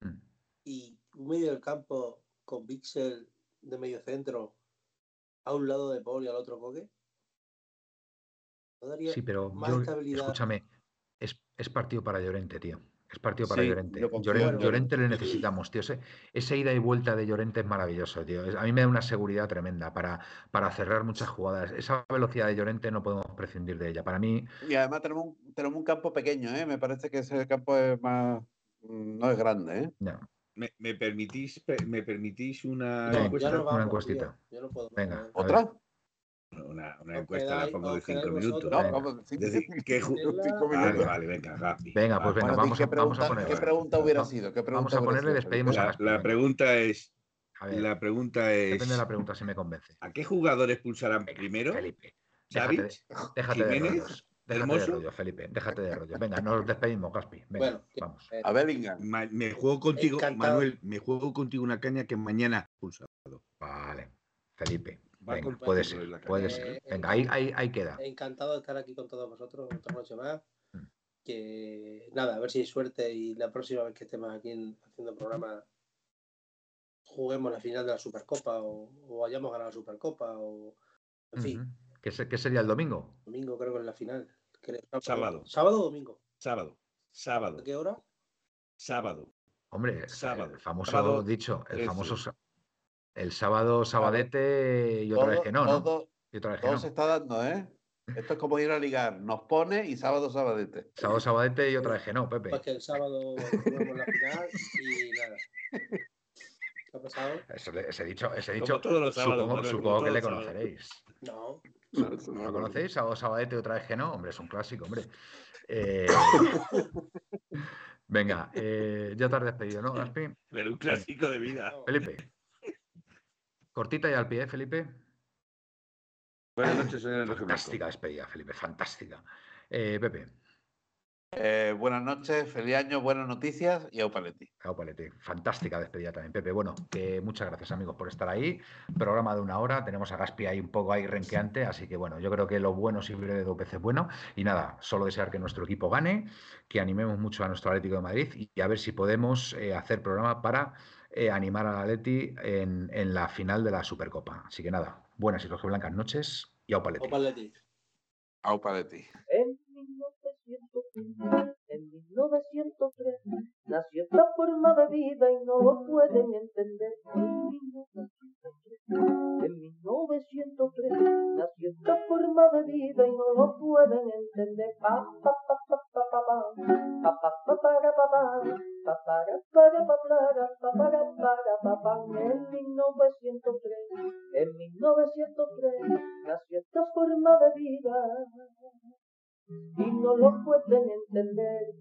mm. y un medio del campo con Bitzel de medio centro a un lado de Paul y al otro Coque sí, pero escúchame, es, partido para Llorente, tío. Es partido para Llorente. Llorente. le necesitamos, tío. Ese, ida y vuelta de Llorente es maravilloso, tío. a mí me da una seguridad tremenda para, para cerrar muchas jugadas. Esa velocidad de Llorente no podemos prescindir de ella. Para mí. Y además tenemos un, tenemos un campo pequeño, ¿eh? Me parece que ese campo es más. No es grande, ¿eh? ¿Me, permitís, me permitís una, una encuestita? Yo, no puedo Venga. ¿Otra? Una, encuesta la pongo de cinco minutos. vosotros. No, vamos, cinco, Decir, ¿qué ju- cinco Venga. Vale, minutos. vale, venga, Gaspi. Venga, pues venga, Bueno, vamos ¿qué a, vamos a pregunta, poner. ¿qué pregunta hubiera sido? ¿Qué Vamos pregunta a hubiera ponerle, despedimos a La, Gaspi. la venga. pregunta es, A ver, la pregunta es, depende de la pregunta si me convence. ¿a qué jugadores pulsarán Venga, primero? Felipe, déjate de, ¿Savic? déjate de. Déjate Felipe. Déjate de rollos. Venga, nos despedimos, Gaspi. Venga, Bueno, vamos. eh, A Bellingham. Ma- Me juego contigo, Encantado. Manuel, me juego contigo una caña que mañana pulsado. Vale. Felipe. Va Venga, con puede ser. Puede caña. ser. Eh, Venga, ahí, ahí, ahí queda. encantado de estar aquí con todos vosotros otra noche más. Mm. Que nada, a ver si hay suerte y la próxima vez que estemos aquí en- haciendo programa juguemos la final de la Supercopa o, o hayamos ganado la Supercopa o en fin. ¿Qué, se- qué sería el domingo? domingo creo que es la final. Creo- Sábado. ¿Sábado o domingo? Sábado, sábado, ¿A qué hora? sábado. Hombre, Sábado. el famoso Sábado dicho, el 13. famoso el sábado sabadete y otra vez que no, ¿no? todo- Y otra vez que todo no. se está dando, ¿eh? Esto es como ir a ligar. Nos pone y sábado, sabadete. Sábado sabadete y otra vez que no, Pepe. Pues que el sábado jugamos la final y nada. ¿Qué ha pasado? Ese, ese dicho, ese dicho sábados, supongo, que le conoceréis. No. ¿No lo conocéis? Sábado sabadete y otra vez que no. Hombre, es un clásico, hombre. <laughs> Eh, <laughs> Venga, eh, ya te has despedido, ¿no, Gaspi? Pero un clásico de vida. no. Felipe. Cortita y al pie, ¿eh, Felipe. Buenas noches, señor. Fantástica despedida, Felipe, fantástica. Eh, Pepe, Eh, buenas noches, feliz año, buenas noticias y au paletti. Cao Palete, fantástica despedida también, Pepe. Bueno, que muchas gracias amigos por estar ahí. Programa de una hora, tenemos a Gaspi ahí un poco ahí renqueante, así que bueno, yo creo que lo bueno siempre de dos veces bueno. Y nada, solo desear que nuestro equipo gane, que animemos mucho a nuestro Atlético de Madrid y a ver si podemos eh, hacer programa para eh, animar al Atleti en, en la final de la Supercopa. Así que nada, buenas y blancas noches y au Palete. Opa, Leti. Au paletti. En 1903, en 1903, nació esta forma de vida y no lo pueden entender. En 1903, en 1903, nació esta forma de vida y no lo pueden entender. Pa, pa, pa. En 1903, en 1903, nació esta forma de vida y no lo pueden entender.